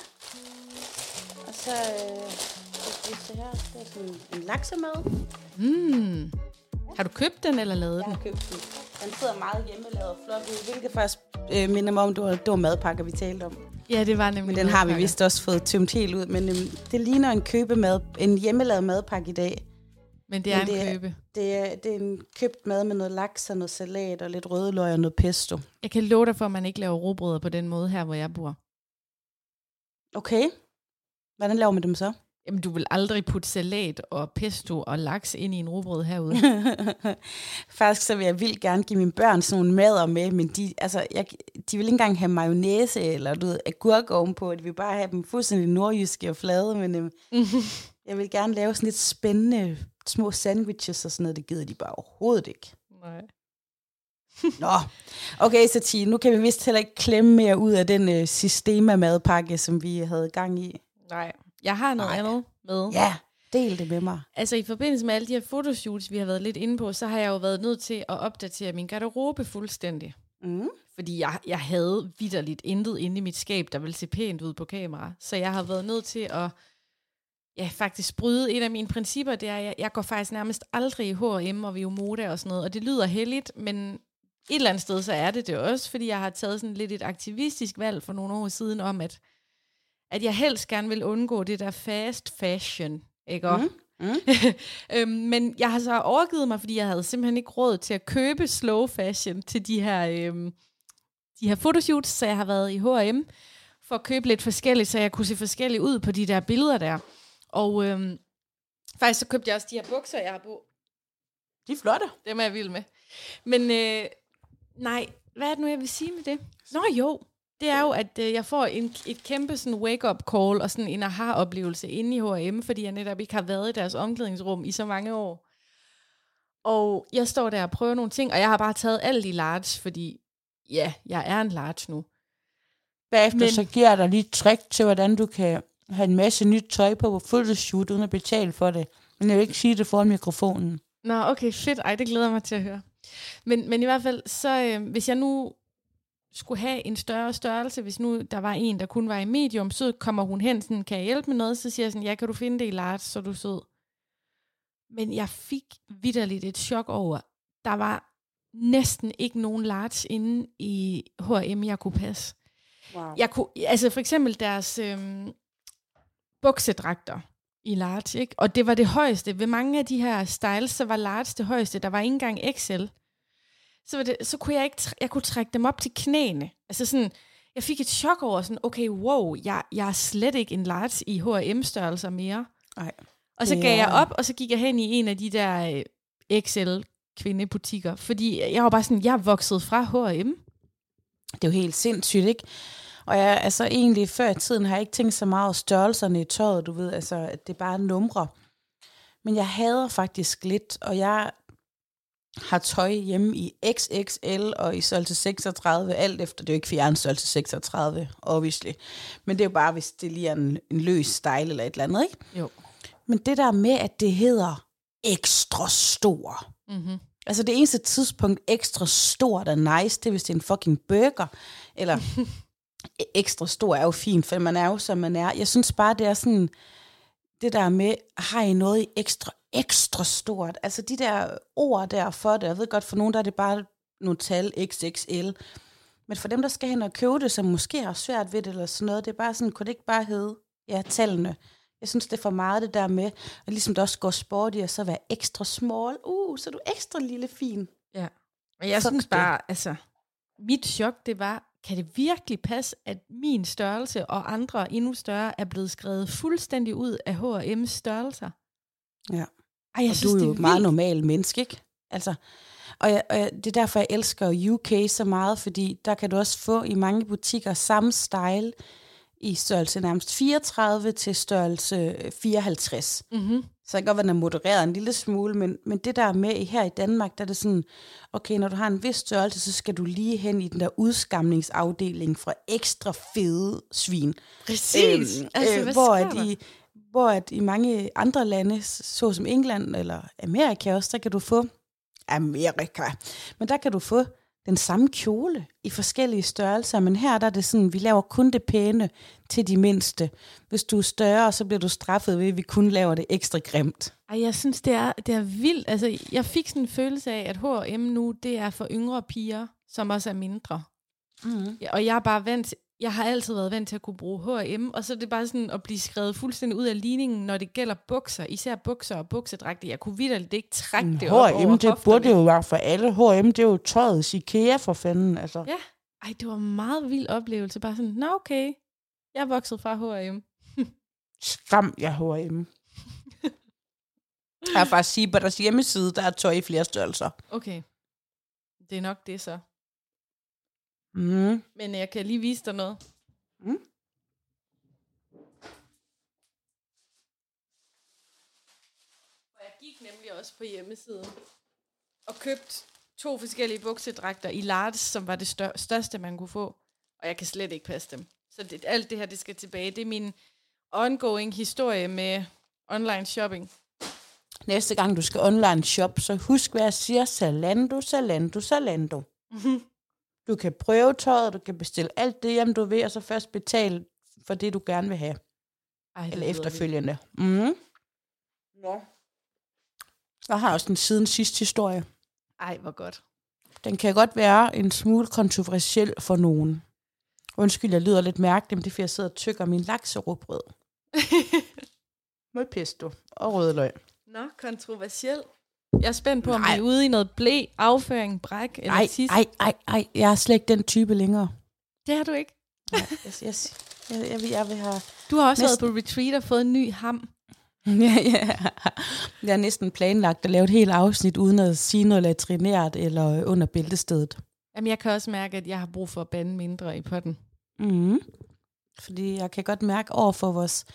Og så, øh, se her, det er sådan en laksemad. Mm. Har du købt den eller lavet Jeg den? har købt den. Den sidder meget hjemmelavet og flot ud, hvilket faktisk øh, minder mig om, det var, det var madpakker, vi talte om. Ja, det var nemlig Men den har vi madpakker. vist også fået tømt helt ud. Men øhm, det ligner en købemad, en hjemmelavet madpakke i dag. Men det er Men en det købe. Det er, det er en købt mad med noget laks og noget salat og lidt rødløg og noget pesto. Jeg kan love dig for, at man ikke laver robrødder på den måde her, hvor jeg bor. Okay. Hvordan laver man dem så? Jamen, du vil aldrig putte salat og pesto og laks ind i en robrød herude. [laughs] Faktisk så vil jeg vildt gerne give mine børn sådan nogle mader med, men de, altså, jeg, de vil ikke engang have mayonnaise eller du ved, agurk ovenpå. De vil bare have dem fuldstændig nordjyske og flade, men øhm, [laughs] jeg vil gerne lave sådan lidt spændende små sandwiches og sådan noget. Det gider de bare overhovedet ikke. Nej. Nå, okay Satine, nu kan vi vist heller ikke klemme mere ud af den øh, Sistema-madpakke, som vi havde gang i. Nej. Jeg har noget Nej. andet med. Ja, del det med mig. Altså i forbindelse med alle de her fotoshoots, vi har været lidt inde på, så har jeg jo været nødt til at opdatere min garderobe fuldstændig. Mm. Fordi jeg, jeg havde vidderligt intet inde i mit skab, der ville se pænt ud på kamera. Så jeg har været nødt til at ja, faktisk bryde et af mine principper. Det er, at jeg, jeg går faktisk nærmest aldrig i H&M og Moda og sådan noget. Og det lyder heldigt, men et eller andet sted, så er det det også, fordi jeg har taget sådan lidt et aktivistisk valg for nogle år siden om, at, at jeg helst gerne vil undgå det der fast fashion, ikke? Mm. Mm. [laughs] øhm, men jeg har så overgivet mig, fordi jeg havde simpelthen ikke råd til at købe slow fashion til de her, øhm, de her fotoshoots, så jeg har været i H&M for at købe lidt forskelligt, så jeg kunne se forskelligt ud på de der billeder der. Og øhm, faktisk så købte jeg også de her bukser, jeg har på. De er flotte. Dem er jeg vild med. Men øh, nej, hvad er det nu, jeg vil sige med det? Nå jo, det er jo, at øh, jeg får en, et kæmpe sådan wake-up call og sådan en aha-oplevelse inde i H&M, fordi jeg netop ikke har været i deres omklædningsrum i så mange år. Og jeg står der og prøver nogle ting, og jeg har bare taget alt i large, fordi ja, jeg er en large nu. Bagefter Men- så giver jeg dig lige trick til, hvordan du kan have en masse nyt tøj på på photoshoot, uden at betale for det. Men jeg vil ikke sige det foran mikrofonen. Nå, okay, fedt. Ej, det glæder jeg mig til at høre. Men, men i hvert fald, så øh, hvis jeg nu skulle have en større størrelse, hvis nu der var en, der kun var i medium, så kommer hun hen, sådan, kan jeg hjælpe med noget? Så siger jeg sådan, ja, kan du finde det i large, så du sød. Men jeg fik vidderligt et chok over, der var næsten ikke nogen large inde i H&M, jeg kunne passe. Wow. Jeg kunne, altså for eksempel deres øhm, buksedragter i large, ikke? Og det var det højeste. Ved mange af de her styles, så var large det højeste. Der var ikke engang XL. Så, var det, så kunne jeg ikke, jeg kunne trække dem op til knæene. Altså sådan, jeg fik et chok over sådan, okay, wow, jeg, jeg er slet ikke en large i H&M størrelser mere. Ej. Og så gav jeg er- op, og så gik jeg hen i en af de der øh, XL kvindebutikker, fordi jeg var bare sådan, jeg er vokset fra H&M. Det er jo helt sindssygt, ikke? Og jeg, altså egentlig før i tiden har jeg ikke tænkt så meget over størrelserne i tøjet, du ved, altså at det er bare numre. Men jeg hader faktisk lidt, og jeg har tøj hjemme i XXL og i størrelse 36, alt efter, det er jo ikke fjern størrelse 36, obviously. Men det er jo bare, hvis det lige er en, en løs style eller et eller andet, ikke? Jo. Men det der med, at det hedder ekstra stor, Mm-hmm. Altså det eneste tidspunkt ekstra stort er nice, det er hvis det er en fucking burger. Eller [laughs] ekstra stor er jo fint, for man er jo som man er. Jeg synes bare, det er sådan, det der med, har I noget i ekstra, ekstra stort? Altså de der ord der for det, jeg ved godt, for nogen der er det bare nogle tal, XXL. Men for dem, der skal hen og købe det, som måske har svært ved det eller sådan noget, det er bare sådan, kunne det ikke bare hedde, ja, tallene. Jeg synes, det er for meget det der med, at ligesom der også går sport i, at så være ekstra small. Uh, så er du ekstra lille fin. Ja. Og jeg Fuck synes det. bare, altså, mit chok, det var, kan det virkelig passe, at min størrelse og andre endnu større er blevet skrevet fuldstændig ud af H&M's størrelser? Ja. Ej, jeg og synes, du er det jo er et meget vildt. normal menneske, ikke? Altså, og, jeg, og jeg, det er derfor, jeg elsker UK så meget, fordi der kan du også få i mange butikker samme style i størrelse nærmest 34 til størrelse 54. Mm-hmm. Så det kan godt være, den er modereret en lille smule, men, men det der med her i Danmark, der er det sådan, okay, når du har en vis størrelse, så skal du lige hen i den der udskamningsafdeling fra ekstra fede svin. Præcis. Øhm, altså, øh, hvor, at i, hvor at i mange andre lande, såsom England eller Amerika også, der kan du få, Amerika, men der kan du få den samme kjole i forskellige størrelser, men her der er det sådan, vi laver kun det pæne til de mindste. Hvis du er større, så bliver du straffet ved, at vi kun laver det ekstra grimt. Ej, jeg synes, det er, det er vildt. Altså, jeg fik sådan en følelse af, at H&M nu, det er for yngre piger, som også er mindre. Mm. Og jeg er bare vant jeg har altid været vant til at kunne bruge H&M, og så er det bare sådan at blive skrevet fuldstændig ud af ligningen, når det gælder bukser, især bukser og buksedragter. Jeg kunne vidderligt ikke trække det H&M, op over det burde jo være for alle. H&M, det er jo tøjet IKEA for fanden, altså. Ja, ej, det var en meget vild oplevelse. Bare sådan, nå okay, jeg er vokset fra H&M. Skam jeg H&M. jeg har faktisk sige, på deres hjemmeside, der er tøj i flere størrelser. Okay. Det er nok det så. Mm. Men jeg kan lige vise dig noget. Mm. Og jeg gik nemlig også på hjemmesiden og købte to forskellige buksedragter i large, som var det stør- største, man kunne få. Og jeg kan slet ikke passe dem. Så det, alt det her, det skal tilbage. Det er min ongoing historie med online shopping. Næste gang du skal online shop, så husk, hvad jeg siger. Zalando, Zalando, Zalando. Mm-hmm. Du kan prøve tøjet, du kan bestille alt det hjem, du vil, og så først betale for det, du gerne vil have. Ej, Eller efterfølgende. Mm. Nå. Jeg har også en siden sidste historie. Ej, hvor godt. Den kan godt være en smule kontroversiel for nogen. Undskyld, jeg lyder lidt mærkeligt, men det er fordi, jeg sidder og tykker min lakserobrød. [laughs] Med pesto og rødløg. Nå, kontroversiel. Jeg er spændt på, om Nej. vi er ude i noget blæ, afføring, bræk eller ej, tis. Nej, nej, nej. Jeg er slet ikke den type længere. Det har du ikke? Nej, jeg, jeg, jeg, jeg, vil, jeg vil have... Du har også næsten... været på retreat og fået en ny ham. [laughs] ja, ja. Jeg har næsten planlagt at lave et helt afsnit, uden at sige noget latrinært eller under bæltestedet. Jamen, jeg kan også mærke, at jeg har brug for at bande mindre i potten. Mm. Fordi jeg kan godt mærke over for vores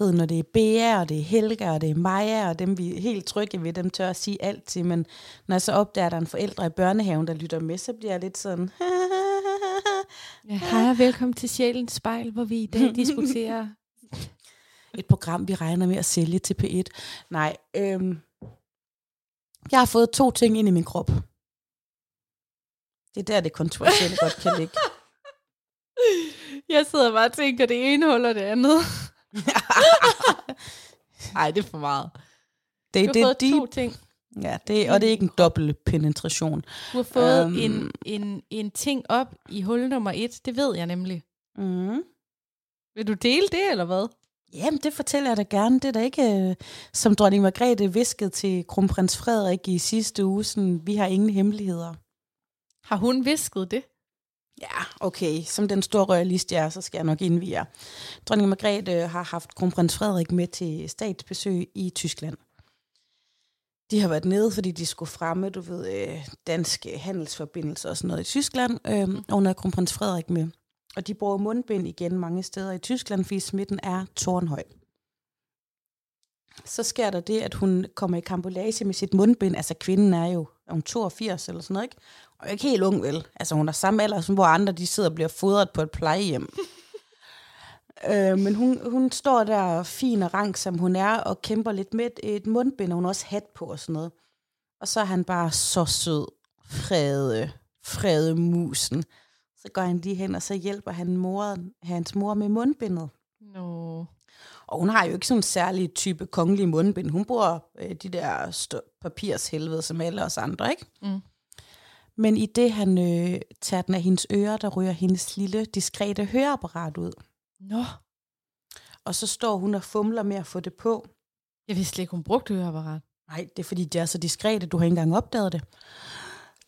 ved, når det er Bea, og det er Helga, og det er Maja, og dem vi er helt trygge ved, dem tør at sige alt til, men når jeg så opdager, at der er en forældre i børnehaven, der lytter med, så bliver jeg lidt sådan... [laughs] ja, hej og velkommen til Sjælens Spejl, hvor vi i dag [laughs] diskuterer... Et program, vi regner med at sælge til P1. Nej, øhm, jeg har fået to ting ind i min krop. Det er der, det kontroversielle godt kan ligge. Jeg sidder bare og tænker, det ene holder det andet. [laughs] Nej, det er for meget. Det, du har det, fået deep. to ting. Ja, det, og det er ikke en dobbelt penetration. Du har fået um, en, en, en ting op i hul nummer et, det ved jeg nemlig. Mm. Vil du dele det, eller hvad? Jamen, det fortæller jeg da gerne. Det er da ikke, uh, som dronning Margrethe viskede til kronprins Frederik i sidste uge, sådan, vi har ingen hemmeligheder. Har hun visket det? Ja, okay. Som den store royalist, jeg er, så skal jeg nok indvige jer. Dronning Margrethe har haft kronprins Frederik med til statsbesøg i Tyskland. De har været nede, fordi de skulle fremme, du ved, øh, danske handelsforbindelser og sådan noget i Tyskland, øh, og hun havde kronprins Frederik med. Og de bruger mundbind igen mange steder i Tyskland, fordi smitten er tårnhøj. Så sker der det, at hun kommer i kambolage med sit mundbind. Altså kvinden er jo er hun 82 eller sådan noget, ikke? Og ikke helt ung, vel? Altså, hun er samme alder, som hvor andre de sidder og bliver fodret på et plejehjem. [laughs] øh, men hun, hun står der fin og rank, som hun er, og kæmper lidt med et, et mundbind, og hun har også hat på og sådan noget. Og så er han bare så sød. Frede, Frede musen. Så går han lige hen, og så hjælper han mor, hans mor med mundbindet. No. Og hun har jo ikke sådan en særlig type kongelig mundbind. Hun bruger øh, de der papirshelvede som alle os andre, ikke? Mm. Men i det, han øh, tager den af hendes ører, der ryger hendes lille, diskrete høreapparat ud. Nå. Og så står hun og fumler med at få det på. Jeg vidste slet ikke, hun brugte høreapparat. Nej, det er fordi, det er så diskrete, du har ikke engang opdaget det.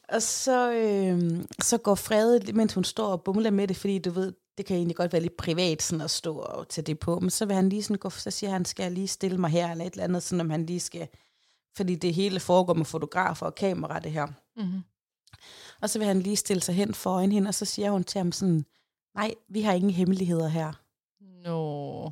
Og så, øh, så går Frede, mens hun står og bumler med det, fordi du ved, det kan egentlig godt være lidt privat sådan at stå og tage det på, men så vil han lige sådan gå, så siger han, skal jeg lige stille mig her, eller et eller andet, sådan om han lige skal, fordi det hele foregår med fotografer og kamera, det her. Mm-hmm. Og så vil han lige stille sig hen foran hende, og så siger hun til ham sådan, nej, vi har ingen hemmeligheder her. Nå.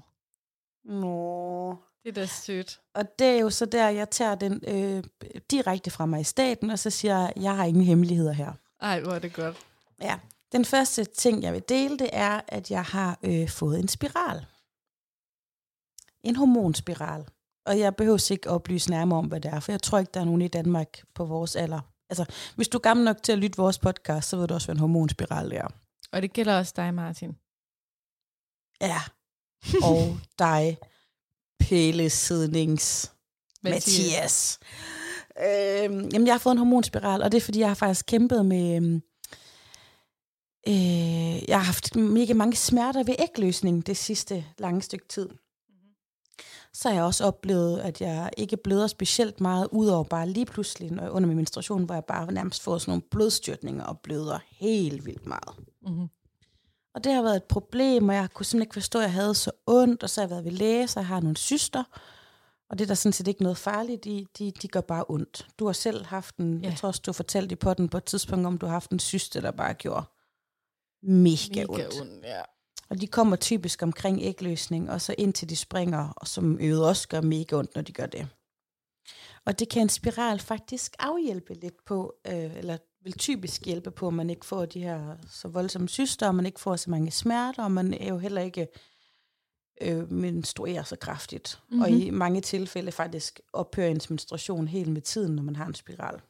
Nå. Det er da sødt. Og det er jo så der, jeg tager den øh, direkte fra mig i staten, og så siger jeg, jeg har ingen hemmeligheder her. Ej, hvor er det godt. Ja. Den første ting, jeg vil dele, det er, at jeg har øh, fået en spiral. En hormonspiral. Og jeg behøver ikke oplyse nærmere om, hvad det er, for jeg tror ikke, der er nogen i Danmark på vores alder. Altså, hvis du er gammel nok til at lytte vores podcast, så ved du også, hvad en hormonspiral er. Og det gælder også dig, Martin. Ja. Og dig, Pælesidnings Mathias. Øh, jamen, jeg har fået en hormonspiral, og det er, fordi jeg har faktisk kæmpet med... øhm, Øh, jeg har haft mega mange smerter ved ægløsning det sidste lange stykke tid. Så har jeg også oplevet, at jeg ikke bløder specielt meget, udover bare lige pludselig når jeg, under min menstruation, hvor jeg bare nærmest får sådan nogle blodstyrtninger og bløder helt vildt meget. Mm-hmm. Og det har været et problem, og jeg kunne simpelthen ikke forstå, at jeg havde så ondt, og så har jeg været ved læge, så jeg har nogle syster, og det er der sådan set ikke noget farligt i, de, de gør bare ondt. Du har selv haft en, Ja. jeg tror også, du fortalte i potten på et tidspunkt, om du har haft en syste, der bare gjorde mega, Mega ondt. ondt, ja. Og de kommer typisk omkring ægløsning, og så indtil de springer, og som øvet også gør mega ondt, når de gør det. Og det kan en spiral faktisk afhjælpe lidt på, øh, eller vil typisk hjælpe på, at man ikke får de her så voldsomme syster, og man ikke får så mange smerter, og man er jo heller ikke øh, menstruerer så kraftigt. Mm-hmm. Og i mange tilfælde faktisk ophører ens menstruation helt med tiden, når man har en spiral.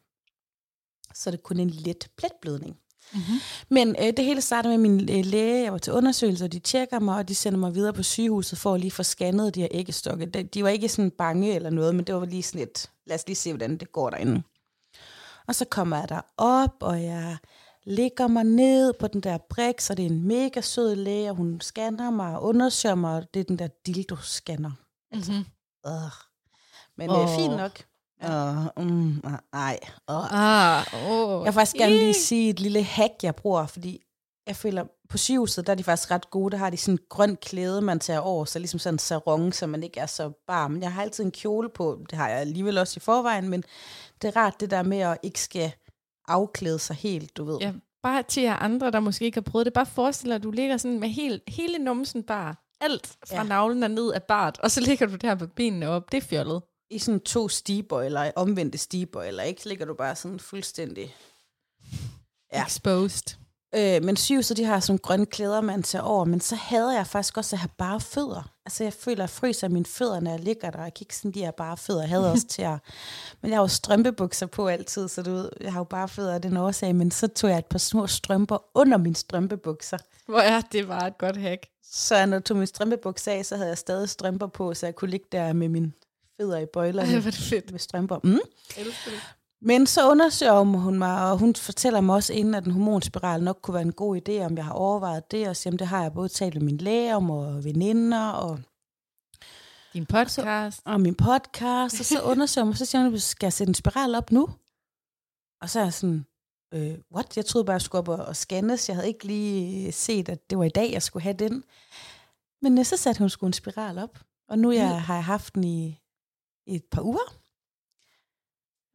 Så er det kun en let pletblødning. Mm-hmm. Men øh, det hele starter med min øh, læge. Jeg var til undersøgelse, og de tjekker mig, og de sender mig videre på sygehuset for at lige få scannet de her æggestokke. De, de var ikke sådan bange eller noget, men det var lige sådan lidt, lad os lige se, hvordan det går derinde. Og så kommer jeg der op, og jeg ligger mig ned på den der brik, så det er en mega sød læge, og hun scanner mig og undersøger mig, og det er den der dildo-scanner. Mm-hmm. Øh. Men oh. Øh, fint nok. Uh, mm, nej. Ah, oh. Jeg vil faktisk gerne lige sige et lille hack, jeg bruger, fordi jeg føler, på sygehuset, der er de faktisk ret gode. Der har de sådan en grøn klæde, man tager over, så ligesom sådan en sarong, så man ikke er så bar. Men jeg har altid en kjole på, det har jeg alligevel også i forvejen, men det er rart det der med at ikke skal afklæde sig helt, du ved. Ja, bare til jer andre, der måske ikke har prøvet det. Bare forestil dig, at du ligger sådan med helt, hele numsen bare. Alt fra Ja. ja. navlen og ned af bart. Og så ligger du der med benene op. Det er fjollet. I sådan to stiber, eller omvendte stiber, eller ikke, så ligger du bare sådan fuldstændig... Ja. Exposed. Øh, men sygehuset, de har sådan grønne klæder, man tager over, men så hader jeg faktisk også at have bare fødder. Altså jeg føler, at jeg fryser af mine fødder, når jeg ligger der. Jeg kan ikke sådan, de her bare fødder. Jeg hader [laughs] også til at... Men jeg har jo strømpebukser på altid, så du ved, jeg har jo bare fødder af den årsag, men så tog jeg et par små strømper under mine strømpebukser. Hvor er det bare et godt hack. Så når jeg tog mine strømpebukser af, så havde jeg stadig strømper på, så jeg kunne ligge der med mine fødder i. Ej, er det fedt. med strømper. Mm. Men så undersøger hun mig, og hun fortæller mig også inden, at en hormonspiral nok kunne være en god idé, om jeg har overvejet det, og siger, "Jamen, det har jeg både talt med min læge om, og veninder, og, Din podcast. og min podcast, og så undersøger hun mig, så siger hun, skal jeg sætte en spiral op nu? Og så er jeg sådan, øh, what? Jeg troede bare, jeg skulle op og, og scannes. Jeg havde ikke lige set, at det var i dag, jeg skulle have den. Men øh, så satte hun sgu en spiral op, og nu jeg, har jeg haft den i, i et par uger.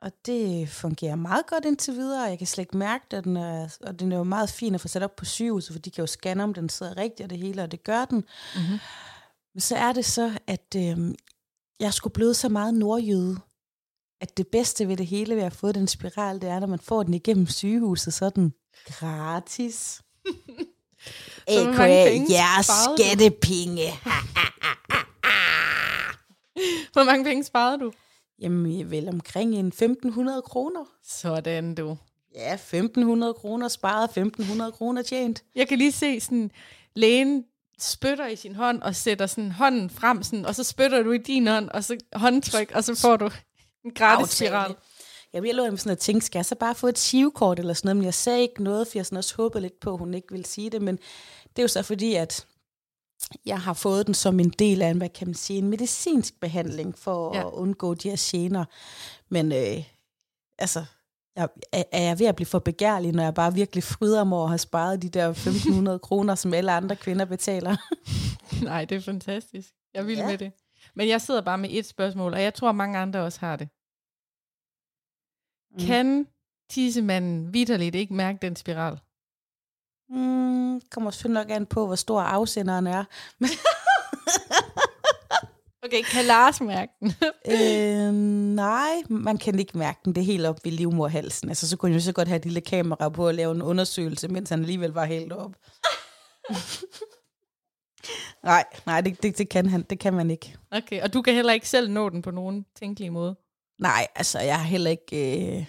Og det fungerer meget godt indtil videre. Jeg kan slet ikke mærke det, og den er, og den er jo meget fin at få sat op på sygehuset, for de kan jo scanne, om den sidder rigtigt og det hele, og det gør den. Mm-hmm. Men så er det så, at øh, jeg skulle blive så meget nordjyde, at det bedste ved det hele ved at få den spiral, det er, når man får den igennem sygehuset, [laughs] så den gratis. A.k.a. jeres skattepenge. [laughs] [laughs] Hvor mange penge sparede du? Jamen, vel omkring en 1.500 kroner. Sådan du. Ja, 1.500 kroner sparet, 1.500 kroner tjent. Jeg kan lige se sådan, lægen spytter i sin hånd og sætter sådan hånden frem, sådan, og så spytter du i din hånd, og så håndtryk, og så får du en gratis spiral. Jeg jeg lå med sådan at tænke, skal jeg så bare få et sivekort eller sådan noget, men jeg sagde ikke noget, for jeg sådan også håbede lidt på, at hun ikke ville sige det, men det er jo så fordi, at jeg har fået den som en del af en, hvad kan man sige, en medicinsk behandling for ja. At undgå de her gener. Men øh, altså, jeg, er jeg ved at blive for begærlig, når jeg bare virkelig fryder mig over at have sparet de der 1.500 [laughs] kroner, som alle andre kvinder betaler? [laughs] Nej, det er fantastisk. Jeg vil Ja. med det. Men jeg sidder bare med et spørgsmål, og jeg tror, mange andre også har det. Mm. Kan tissemanden vidderligt ikke mærke den spiral? Mm, kommer selvfølgelig nok an på, hvor stor afsenderen er. [laughs] Okay, kan Lars mærke den? [laughs] øh, nej, man kan ikke mærke den. Det er helt op ved livmorhalsen. Altså, så kunne jeg jo så godt have et lille kamera på at lave en undersøgelse, mens han alligevel var helt op. [laughs] nej, nej, det, det, det, kan han. Det kan man ikke. Okay, og du kan heller ikke selv nå den på nogen tænkelig måde? Nej, altså, jeg har heller ikke... Øh,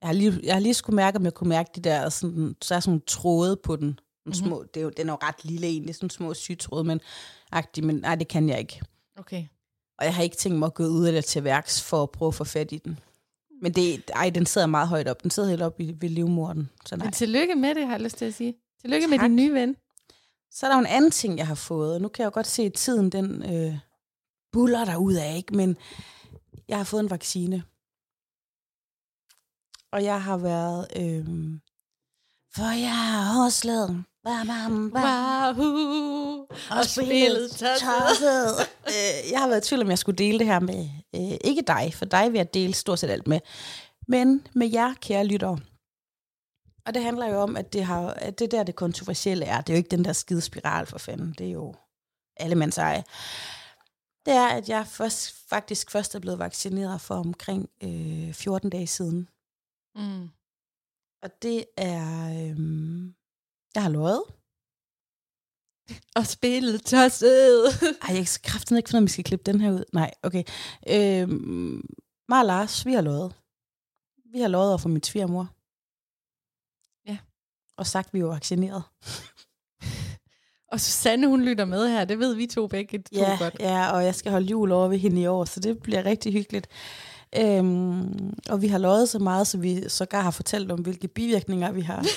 jeg, har lige, jeg har lige skulle mærke, om jeg kunne mærke de der, sådan, så er sådan nogle tråde på den. Mm-hmm. Små, det er jo, den er jo ret lille egentlig, sådan små sygtråde, men, agtig, men nej, det kan jeg ikke. Okay. Og jeg har ikke tænkt mig at gå ud eller til værks for at prøve at få fat i den. Men det, ej, den sidder meget højt op. Den sidder helt op i, ved livmorden. Så nej. Men tillykke med det, har jeg lyst til at sige. Tillykke tak. med din nye ven. Så er der jo en anden ting, jeg har fået. Nu kan jeg jo godt se, at tiden den øh, buller der ud af, ikke? Men jeg har fået en vaccine. Og jeg har været... Øh, for jeg har lavet Bam, bam, bam. Wahoo! Og spillet tosset. [laughs] øh, jeg har været i tvivl, om jeg skulle dele det her med, øh, ikke dig, for dig vil jeg dele stort set alt med, men med jer, kære lyttere. Og det handler jo om, at det, har, at det der, det kontroversielle er, det er jo ikke den der skide spiral for fanden, det er jo alle mands eje. Det er, at jeg først, faktisk først er blevet vaccineret for omkring øh, 14 dage siden. Mm. Og det er... Øh, jeg har løjet. Og spillet tosset. [laughs] Ej, jeg kan kraften ikke finde, om vi skal klippe den her ud. Nej, okay. Øhm, mig og Lars, vi har løjet. Vi har løjet over for min svigermor. Ja. Og sagt, vi var vaccineret. [laughs] og Susanne, hun lytter med her. Det ved vi to begge to ja, godt. Ja, og jeg skal holde jul over ved hende i år, så det bliver rigtig hyggeligt. Øhm, og vi har løjet så meget, så vi sågar har fortalt om, hvilke bivirkninger vi har. [laughs]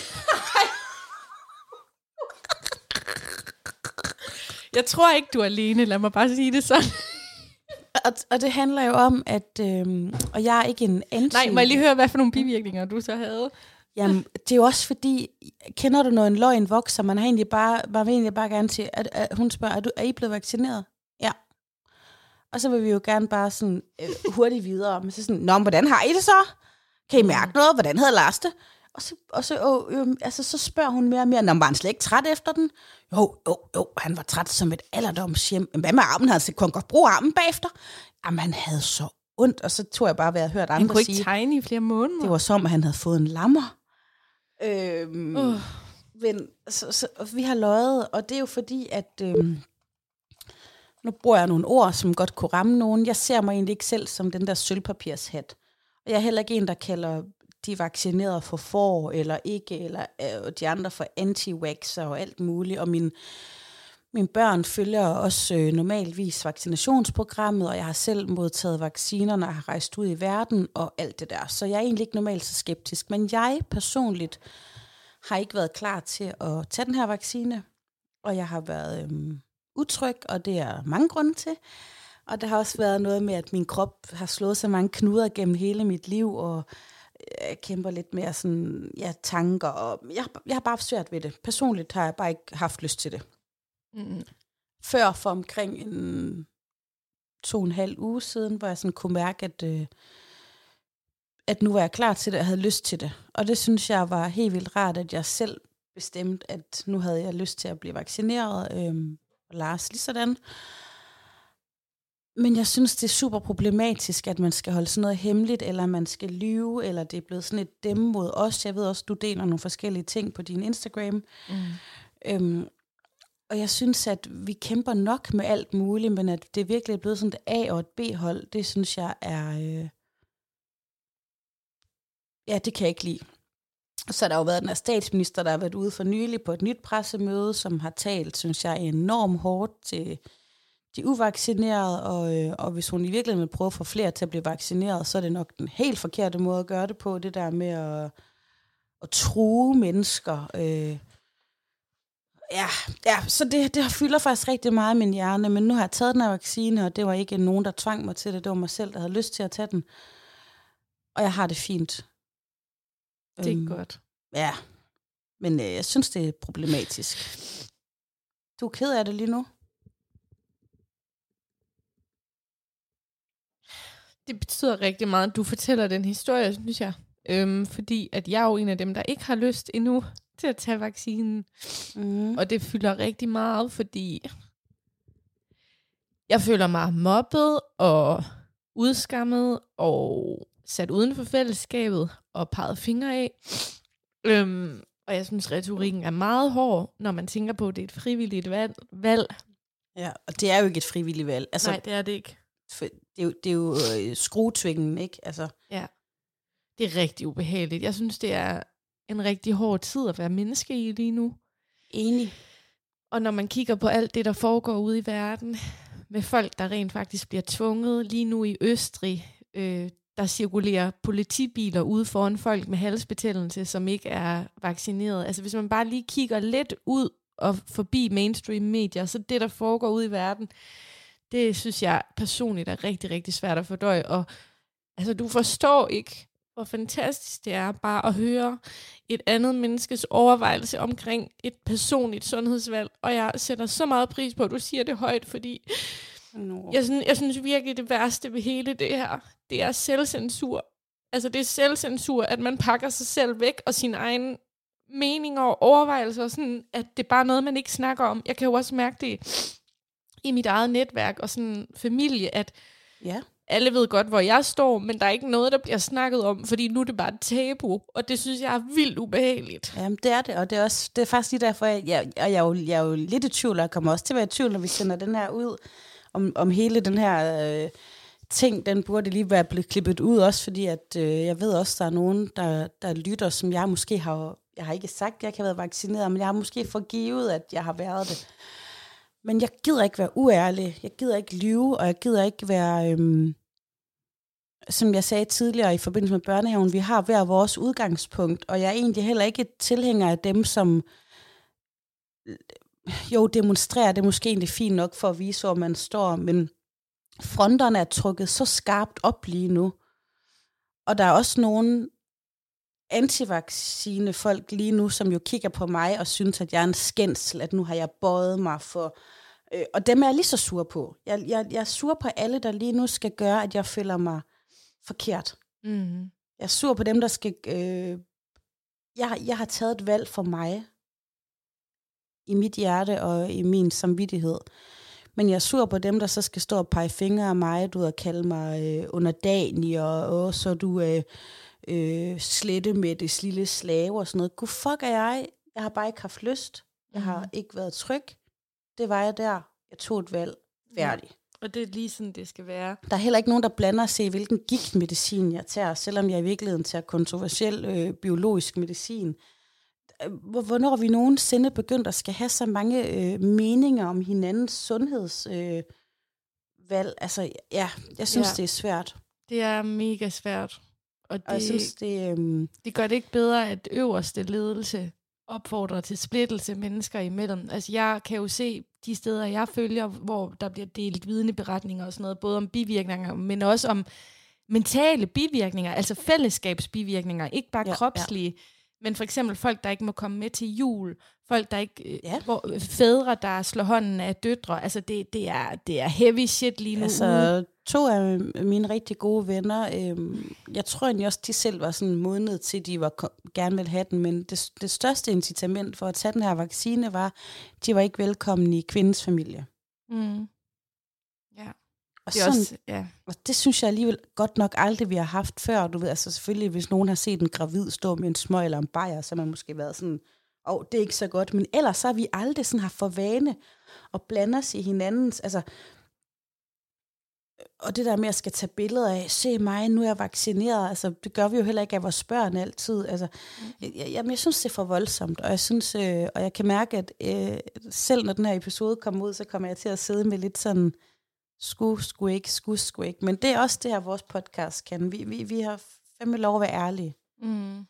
Jeg tror ikke, du er alene. Lad mig bare sige det sådan. [laughs] og, og det handler jo om, at... Øhm, og jeg er ikke en anti... Nej, må jeg lige høre, hvad for nogle bivirkninger du så havde? Jamen, det er jo også fordi, kender du, når en løgn vokser, man har egentlig bare, man vil egentlig bare gerne til, at, at hun spørger, er, du, er I blevet vaccineret? Og så vil vi jo gerne bare sådan øh, hurtigt videre, men så sådan, nå, hvordan har I det så? Kan I mærke noget? Hvordan havde Lars det? Og så, og så, øh, øh, altså, så spørger hun mere og mere, når var han slet ikke træt efter den? Jo, jo, jo, han var træt som et alderdomshjem. Men hvad med armen? Han kunne godt bruge armen bagefter. Jamen, han havde så ondt, og så tog jeg bare, hvad jeg hørt andre sige. Han kunne ikke sige, tegne i flere måneder. Det var som, at han havde fået en lammer. Øhm, uh. men, så, så, vi har løjet, og det er jo fordi, at... Øhm, nu bruger jeg nogle ord, som godt kunne ramme nogen. Jeg ser mig egentlig ikke selv som den der sølvpapirshat. Og jeg er heller ikke en, der kalder de vaccineret for for eller ikke, eller øh, de andre for anti og alt muligt. Og min, mine børn følger også øh, normalvis vaccinationsprogrammet, og jeg har selv modtaget vacciner, når jeg har rejst ud i verden og alt det der. Så jeg er egentlig ikke normalt så skeptisk. Men jeg personligt har ikke været klar til at tage den her vaccine, og jeg har været øh, utryg, og det er mange grunde til. Og der har også været noget med, at min krop har slået så mange knuder gennem hele mit liv, og jeg kæmper lidt mere sådan, ja, tanker, og jeg, jeg har bare svært ved det. Personligt har jeg bare ikke haft lyst til det. Mm. Før for omkring en to og en halv uge siden, hvor jeg sådan kunne mærke, at, øh, at nu var jeg klar til det, og havde lyst til det. Og det synes jeg var helt vildt rart, at jeg selv bestemte, at nu havde jeg lyst til at blive vaccineret, øh, og Lars lige sådan. Men jeg synes, det er super problematisk, at man skal holde sådan noget hemmeligt, eller man skal lyve, eller det er blevet sådan et dem mod os. Jeg ved også, du deler nogle forskellige ting på din Instagram. Mm. Øhm, og jeg synes, at vi kæmper nok med alt muligt, men at det virkelig er blevet sådan et A- og et B-hold, det synes jeg er... Øh... Ja, det kan jeg ikke lide. Så så har jo været den her statsminister, der har været ude for nylig på et nyt pressemøde, som har talt, synes jeg, enormt hårdt til de uvaccinerede, og, øh, og hvis hun i virkeligheden vil prøve at få flere til at blive vaccineret, så er det nok den helt forkerte måde at gøre det på, det der med at, at true mennesker. Øh. Ja, ja, så det, det fylder faktisk rigtig meget i min hjerne, men nu har jeg taget den her vaccine, og det var ikke nogen, der tvang mig til det, det var mig selv, der havde lyst til at tage den. Og jeg har det fint. Det er øhm, godt. Ja, men øh, jeg synes, det er problematisk. Du er ked af det lige nu? Det betyder rigtig meget, at du fortæller den historie, synes jeg. Øhm, fordi at jeg er jo en af dem, der ikke har lyst endnu til at tage vaccinen. Mm. Og det fylder rigtig meget, fordi Jeg føler mig mobbet og udskammet og sat uden for fællesskabet og peget fingre af. Øhm, og jeg synes, retorikken er meget hård, når man tænker på, at det er et frivilligt valg. valg. Ja, og det er jo ikke et frivilligt valg. Altså, Nej, det er det ikke. For det er jo, det er jo øh, skruetvingen, ikke? Altså, Ja. Det er rigtig ubehageligt. Jeg synes, det er en rigtig hård tid at være menneske i lige nu. enig. Og når man kigger på alt det, der foregår ude i verden, med folk, der rent faktisk bliver tvunget lige nu i Østrig, øh, der cirkulerer politibiler ude foran folk med halsbetændelse, som ikke er vaccineret. Altså hvis man bare lige kigger lidt ud og forbi mainstream medier, så det, der foregår ude i verden, det synes jeg personligt er rigtig, rigtig svært at fordøje. Og altså, du forstår ikke, hvor fantastisk det er bare at høre et andet menneskes overvejelse omkring et personligt sundhedsvalg. Og jeg sætter så meget pris på, at du siger det højt, fordi No. jeg synes, jeg synes virkelig, det værste ved hele det her, det er selvcensur. Altså det er selvcensur, at man pakker sig selv væk og sine egne meninger og overvejelser, sådan, at det er bare noget, man ikke snakker om. Jeg kan jo også mærke det i mit eget netværk og sådan familie, at Ja. alle ved godt, hvor jeg står, men der er ikke noget, der bliver snakket om, fordi nu er det bare et tabu, og det synes jeg er vildt ubehageligt. Jamen, det er det, og det er, også, det er faktisk lige derfor, jeg, jeg, og jeg, er jo, jeg er jo lidt i tvivl, og jeg kommer også til at være i tvivl, når vi sender den her ud, om, om hele den her øh, ting, den burde lige være blevet klippet ud, også fordi at, øh, jeg ved også, der er nogen, der, der lytter, som jeg måske har, jeg har ikke sagt, at jeg kan have været vaccineret, men jeg har måske forgivet, at jeg har været det. Men jeg gider ikke være uærlig, jeg gider ikke lyve, og jeg gider ikke være... Øhm, som jeg sagde tidligere i forbindelse med børnehaven, vi har hver vores udgangspunkt, og jeg er egentlig heller ikke tilhænger af dem, som jo demonstrerer, det er måske egentlig fint nok for at vise, hvor man står, men fronterne er trukket så skarpt op lige nu. Og der er også nogle antivaccine folk lige nu, som jo kigger på mig og synes, at jeg er en skændsel, at nu har jeg bøjet mig for... Øh, og dem er jeg lige så sur på. Jeg, jeg, jeg er sur på alle, der lige nu skal gøre, at jeg føler mig forkert. Mm. Jeg er sur på dem, der skal... Øh, jeg, jeg har taget et valg for mig. I mit hjerte og i min samvittighed. Men jeg er sur på dem, der så skal stå og pege fingre af mig, du og kalde mig øh, underdanig, og åh, så er du øh, øh, slette med det lille slave og sådan noget. Gud fuck er jeg? Jeg har bare ikke haft lyst. Jeg har Mhm. ikke været tryg. Det var jeg der. Jeg tog et valg. Færdig. Og det er lige sådan, det skal være. Der er heller ikke nogen, der blander sig i, hvilken giftmedicin jeg tager, selvom jeg i virkeligheden tager kontroversiel øh, biologisk medicin. Hvor- Hvornår vi nogensinde begyndt at skal have så mange øh, meninger om hinandens sundhedsvalg? Øh, altså, ja, jeg synes, Ja. det er svært. Det er mega svært. Og Og jeg det, synes, det... Øh, det gør det ikke bedre, at øverste ledelse opfordrer til splittelse mennesker imellem. Altså jeg kan jo se de steder, jeg følger, hvor der bliver delt vidneberetninger og sådan noget, både om bivirkninger, men også om mentale bivirkninger, altså fællesskabsbivirkninger, ikke bare ja. kropslige, ja. Men for eksempel folk, der ikke må komme med til jul, folk, der ikke, Ja. ja. hvor, fædre, der slår hånden af døtre, altså det, det, er, det er heavy shit lige nu. altså, to af mine rigtig gode venner, øh, jeg tror egentlig også, de selv var sådan modnet til, at de var, gerne ville have den, men det, det største incitament for at tage den her vaccine var, de var ikke velkommen i kvindens familie. Mm. Og, det sådan, også, ja. og det synes jeg alligevel godt nok aldrig, vi har haft før. Du ved, altså selvfølgelig, hvis nogen har set en gravid stå med en smøg eller en bajer, så har man måske været sådan, åh, oh, det er ikke så godt. Men ellers så har vi aldrig sådan haft for vane at blande os i hinandens, altså, og det der med at skal tage billeder af, se mig, nu er jeg vaccineret, altså det gør vi jo heller ikke af vores børn altid. Altså, jeg, jeg, jamen, jeg synes, det er for voldsomt, og jeg synes, øh, og jeg kan mærke, at øh, selv når den her episode kommer ud, så kommer jeg til at sidde med lidt sådan, sku, sku ikke, sku, sku ikke. Men det er også det her, vores podcast kan. Vi, vi, vi har fandme lov at være ærlige. Mm.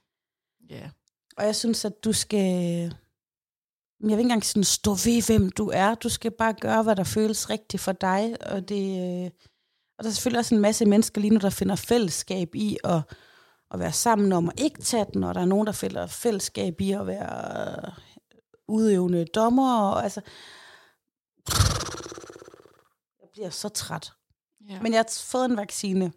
Ja. Og jeg synes, at du skal... Jeg vil ikke engang sådan stå ved, hvem du er. Du skal bare gøre, hvad der føles rigtigt for dig. Og, det, øh, og der er selvfølgelig også en masse mennesker lige nu, der finder fællesskab i at, at være sammen om at ikke tage den. Og der er nogen, der finder fællesskab i at være øh, udøvende dommer. Og, altså, bliver så træt. ja. Men jeg har fået en vaccine.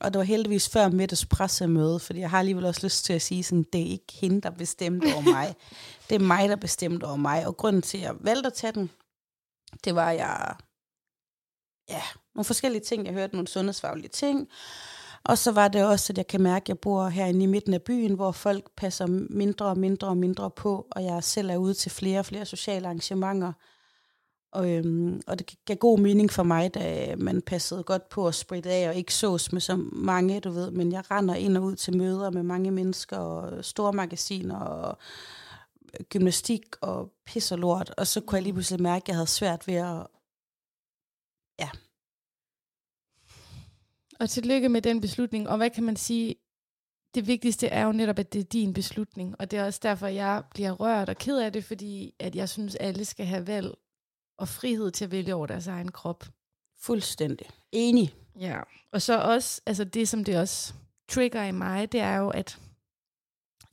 Og det var heldigvis før Mettes pressemøde, fordi jeg har alligevel også lyst til at sige sådan, det er ikke hende, der bestemte over mig. [laughs] Det er mig, der bestemte over mig. Og grunden til, at jeg valgte at tage den, det var, at jeg ja, nogle forskellige ting. Jeg hørte nogle sundhedsfaglige ting. Og så var det også, at jeg kan mærke, at jeg bor herinde i midten af byen, hvor folk passer mindre og mindre og mindre på, og jeg selv er ude til flere og flere sociale arrangementer. Og, øhm, og det gav god mening for mig, da man passede godt på at spritte af og ikke sås med så mange, du ved. Men jeg render ind og ud til møder med mange mennesker og store magasiner og øh, gymnastik og pis og lort. Og så kunne jeg lige pludselig mærke, at jeg havde svært ved at... Ja. Og tillykke med den beslutning. Og hvad kan man sige? Det vigtigste er jo netop, at det er din beslutning. Og det er også derfor, jeg bliver rørt og ked af det, fordi at jeg synes, alle skal have valg og frihed til at vælge over deres egen krop. Fuldstændig. Enig. Ja, og så også, altså det som det også trigger i mig, det er jo, at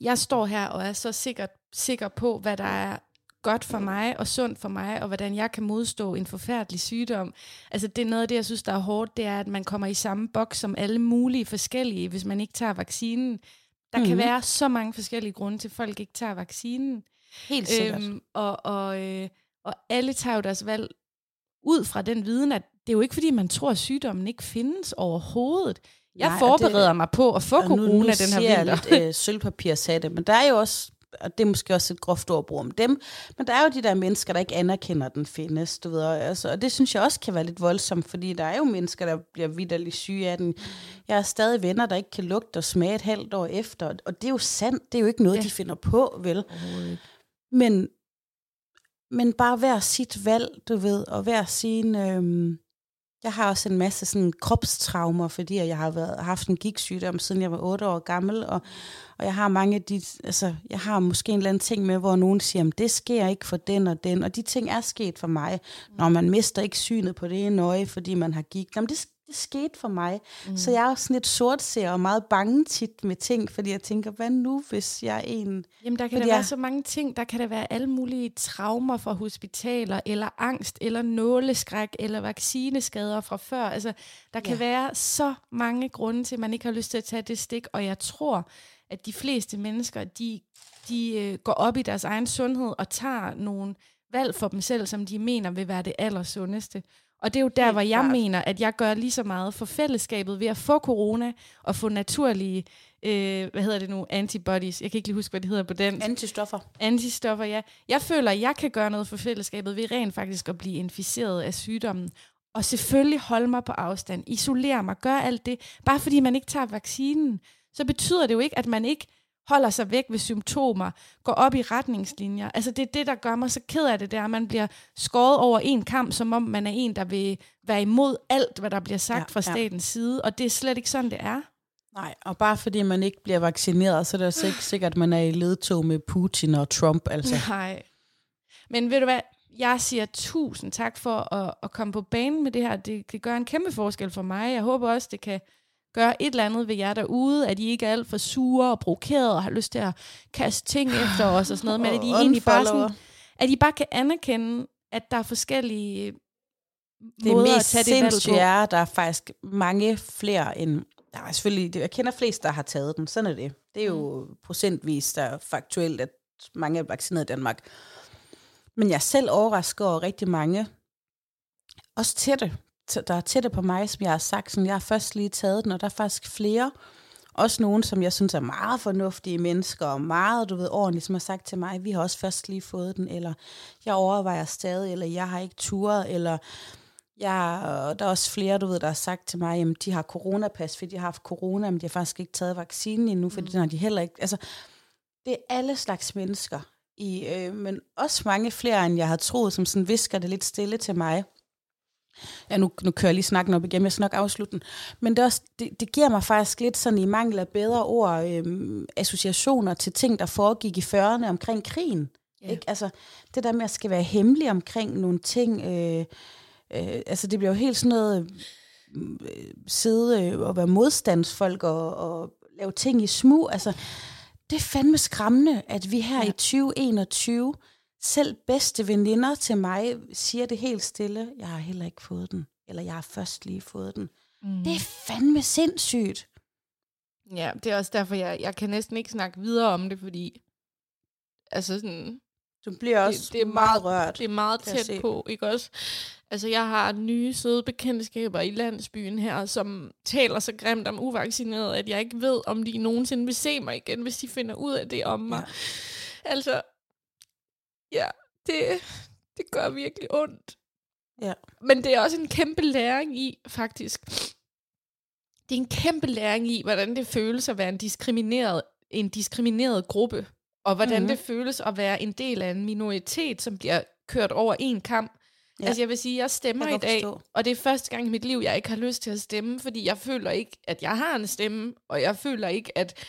jeg står her og er så sikker, sikker på, hvad der er godt for mig og sundt for mig, og hvordan jeg kan modstå en forfærdelig sygdom. Altså det er noget af det, jeg synes, der er hårdt, det er, at man kommer i samme boks som alle mulige forskellige, hvis man ikke tager vaccinen. Der mm-hmm. kan mhm. være så mange forskellige grunde til, at folk ikke tager vaccinen. Helt sikkert. Øhm, og, og, øh, og alle tager jo deres valg ud fra den viden, at det er jo ikke, fordi man tror, at sygdommen ikke findes overhovedet. Jeg Nej, forbereder det, mig på at få corona nu, nu den her vinter. lidt øh, sølvpapir sagde det, men der er jo også og det er måske også et groft ord om dem, men der er jo de der mennesker, der ikke anerkender, at den findes, du ved, altså, og det synes jeg også kan være lidt voldsomt, fordi der er jo mennesker, der bliver vidderligt syge af den. Jeg har stadig venner, der ikke kan lugte og smage et halvt år efter, og det er jo sandt, det er jo ikke noget, ja. de finder på, vel? Men men bare hver sit valg, du ved, og hver sin... Øhm, jeg har også en masse sådan kropstraumer, fordi jeg har været, haft en gigtsygdom, siden jeg var 8 år gammel, og, og jeg har mange af de, altså, jeg har måske en eller anden ting med, hvor nogen siger, at det sker ikke for den og den, og de ting er sket for mig, når man mister ikke synet på det ene øje, fordi man har gigt. Jamen, det, det skete for mig. Mm. Så jeg er også sådan lidt sortser og meget bange tit med ting, fordi jeg tænker, hvad nu, hvis jeg er en... Jamen, der kan der jeg... være så mange ting. Der kan der være alle mulige traumer fra hospitaler, eller angst, eller nåleskræk, eller vaccineskader fra før. Altså, der kan ja. være så mange grunde til, at man ikke har lyst til at tage det stik, og jeg tror, at de fleste mennesker, de, de øh, går op i deres egen sundhed og tager nogle valg for dem selv, som de mener vil være det allersundeste. Og det er jo der, Helt hvor jeg klart. mener, at jeg gør lige så meget for fællesskabet ved at få corona og få naturlige, øh, hvad hedder det nu, antibodies. Jeg kan ikke lige huske, hvad det hedder på den. Antistoffer. Antistoffer, ja. Jeg føler, at jeg kan gøre noget for fællesskabet ved rent faktisk at blive inficeret af sygdommen. Og selvfølgelig holde mig på afstand, isolere mig, gøre alt det. Bare fordi man ikke tager vaccinen, så betyder det jo ikke, at man ikke holder sig væk ved symptomer, går op i retningslinjer. Altså det er det, der gør mig så ked af det, der at man bliver skåret over en kamp, som om man er en, der vil være imod alt, hvad der bliver sagt ja, fra statens ja. side, og det er slet ikke sådan, det er. Nej, og bare fordi man ikke bliver vaccineret, så er det ikke sikkert, at man er i ledtog med Putin og Trump. Altså. Nej. Men ved du hvad, jeg siger tusind tak for at, at komme på banen med det her. Det, det gør en kæmpe forskel for mig. Jeg håber også, det kan gøre et eller andet ved jer derude, at I ikke er alt for sure og provokerede og har lyst til at kaste ting efter os og sådan noget, men at I egentlig bare sådan, at I bare kan anerkende, at der er forskellige det måder mest at tage det valg på. er, der er faktisk mange flere end, der er selvfølgelig, jeg kender flest, der har taget den, sådan er det. Det er jo mm. procentvis, der er faktuelt, at mange er vaccineret i Danmark. Men jeg er selv overrasket over rigtig mange, også tætte, der er tætte på mig, som jeg har sagt, sådan, jeg har først lige taget den, og der er faktisk flere, også nogen, som jeg synes er meget fornuftige mennesker, og meget, du ved, ordentligt, som har sagt til mig, vi har også først lige fået den, eller jeg overvejer stadig, eller jeg har ikke turet, eller jeg, der er også flere, du ved, der har sagt til mig, at de har coronapas, fordi de har haft corona, men de har faktisk ikke taget vaccinen endnu, fordi mm. den har de heller ikke. Altså, det er alle slags mennesker, i, øh, men også mange flere, end jeg har troet, som sådan visker det lidt stille til mig. Ja, nu, nu kører jeg lige snakken op igen, jeg skal nok afslutte den. Men det, også, det, det giver mig faktisk lidt sådan i mangel af bedre ord, øhm, associationer til ting, der foregik i 40'erne omkring krigen. Ja. Ikke? Altså, det der med at skal være hemmelig omkring nogle ting, øh, øh, altså det bliver jo helt sådan noget øh, sidde og være modstandsfolk og, og lave ting i smug. Altså, det er fandme skræmmende, at vi her ja. i 2021 selv bedste veninder til mig siger det helt stille, jeg har heller ikke fået den, eller jeg har først lige fået den. Mm. Det er fandme sindssygt. Ja, det er også derfor, jeg, jeg kan næsten ikke snakke videre om det, fordi altså sådan, du bliver også det, det er meget rørt. Det er meget tæt på, ikke også? Altså, jeg har nye søde bekendtskaber i landsbyen her, som taler så grimt om uvaccineret, at jeg ikke ved, om de nogensinde vil se mig igen, hvis de finder ud af det om mig. Ja. Altså, ja, det, det gør virkelig ondt. Ja. Men det er også en kæmpe læring i, faktisk. Det er en kæmpe læring i, hvordan det føles at være en diskrimineret, en diskrimineret gruppe, og hvordan mm-hmm. det føles at være en del af en minoritet, som bliver kørt over en kamp. Ja. Altså jeg vil sige, jeg stemmer jeg i dag, forstå. og det er første gang i mit liv, jeg ikke har lyst til at stemme, fordi jeg føler ikke, at jeg har en stemme, og jeg føler ikke, at,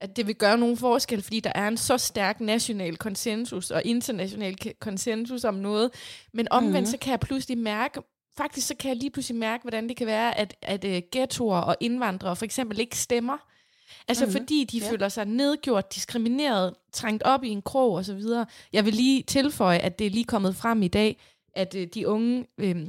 at det vil gøre nogen forskel, fordi der er en så stærk national konsensus og international konsensus om noget. Men omvendt, mm. så kan jeg pludselig mærke, faktisk så kan jeg lige pludselig mærke, hvordan det kan være, at, at uh, ghettoer og indvandrere for eksempel ikke stemmer. Altså mm-hmm. fordi de ja. føler sig nedgjort, diskrimineret, trængt op i en krog osv. Jeg vil lige tilføje, at det er lige kommet frem i dag, at øh, de unge øh,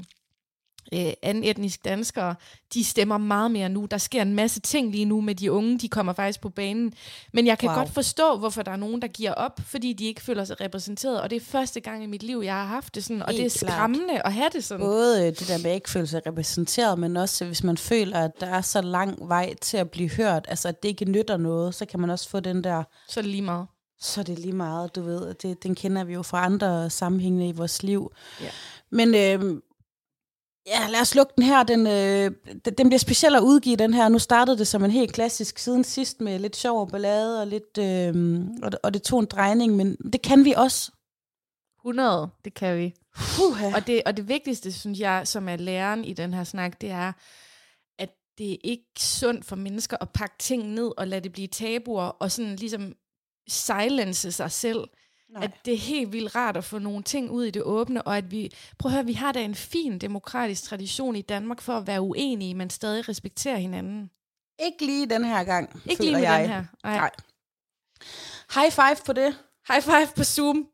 øh, anden etnisk danskere, de stemmer meget mere nu. Der sker en masse ting lige nu med de unge, de kommer faktisk på banen. Men jeg kan wow. godt forstå, hvorfor der er nogen, der giver op, fordi de ikke føler sig repræsenteret. Og det er første gang i mit liv, jeg har haft det sådan, og Helt det er skræmmende klart. at have det sådan. Både det der med at ikke føle sig repræsenteret, men også hvis man føler, at der er så lang vej til at blive hørt, altså at det ikke nytter noget, så kan man også få den der... Så er lige meget. Så er det lige meget, du ved. Det, den kender vi jo fra andre sammenhænge i vores liv. Ja. Men øh, Ja, lad os lukke den her. Den, øh, den bliver speciel at udgive, den her. Nu startede det som en helt klassisk siden sidst med lidt sjov og ballade, og, lidt, øh, og, og det tog en drejning, men det kan vi også. 100, det kan vi. Uh-huh. Og, det, og det vigtigste, synes jeg, som er læreren i den her snak, det er, at det er ikke sundt for mennesker at pakke ting ned og lade det blive tabuer, og sådan ligesom silence sig selv. Nej. At det er helt vildt rart at få nogle ting ud i det åbne, og at vi, prøv at høre, vi har da en fin demokratisk tradition i Danmark for at være uenige, men stadig respektere hinanden. Ikke lige den her gang, Ikke lige med jeg. den her. Nej. Nej. High five på det. High five på Zoom.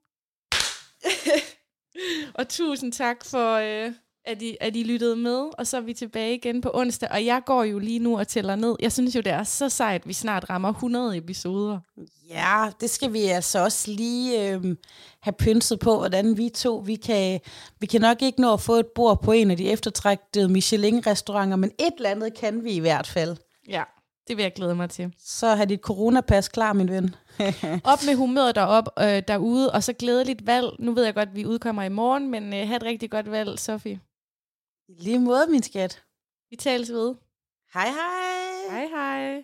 [laughs] og tusind tak for, øh, at I, at I lyttede med, og så er vi tilbage igen på onsdag, og jeg går jo lige nu og tæller ned. Jeg synes jo, det er så sejt, at vi snart rammer 100 episoder. Ja, det skal vi altså også lige øh, have pynset på, hvordan vi to, vi kan, vi kan nok ikke nå at få et bord på en af de eftertræktede Michelin-restauranter, men et eller andet kan vi i hvert fald. Ja, det vil jeg glæde mig til. Så har dit coronapas klar, min ven. [laughs] op med humøret derop, øh, derude, og så glædeligt valg. Nu ved jeg godt, at vi udkommer i morgen, men øh, have et rigtig godt valg, Sofie. I lige måde, min skat. Vi tales ved. Hej hej. Hej hej.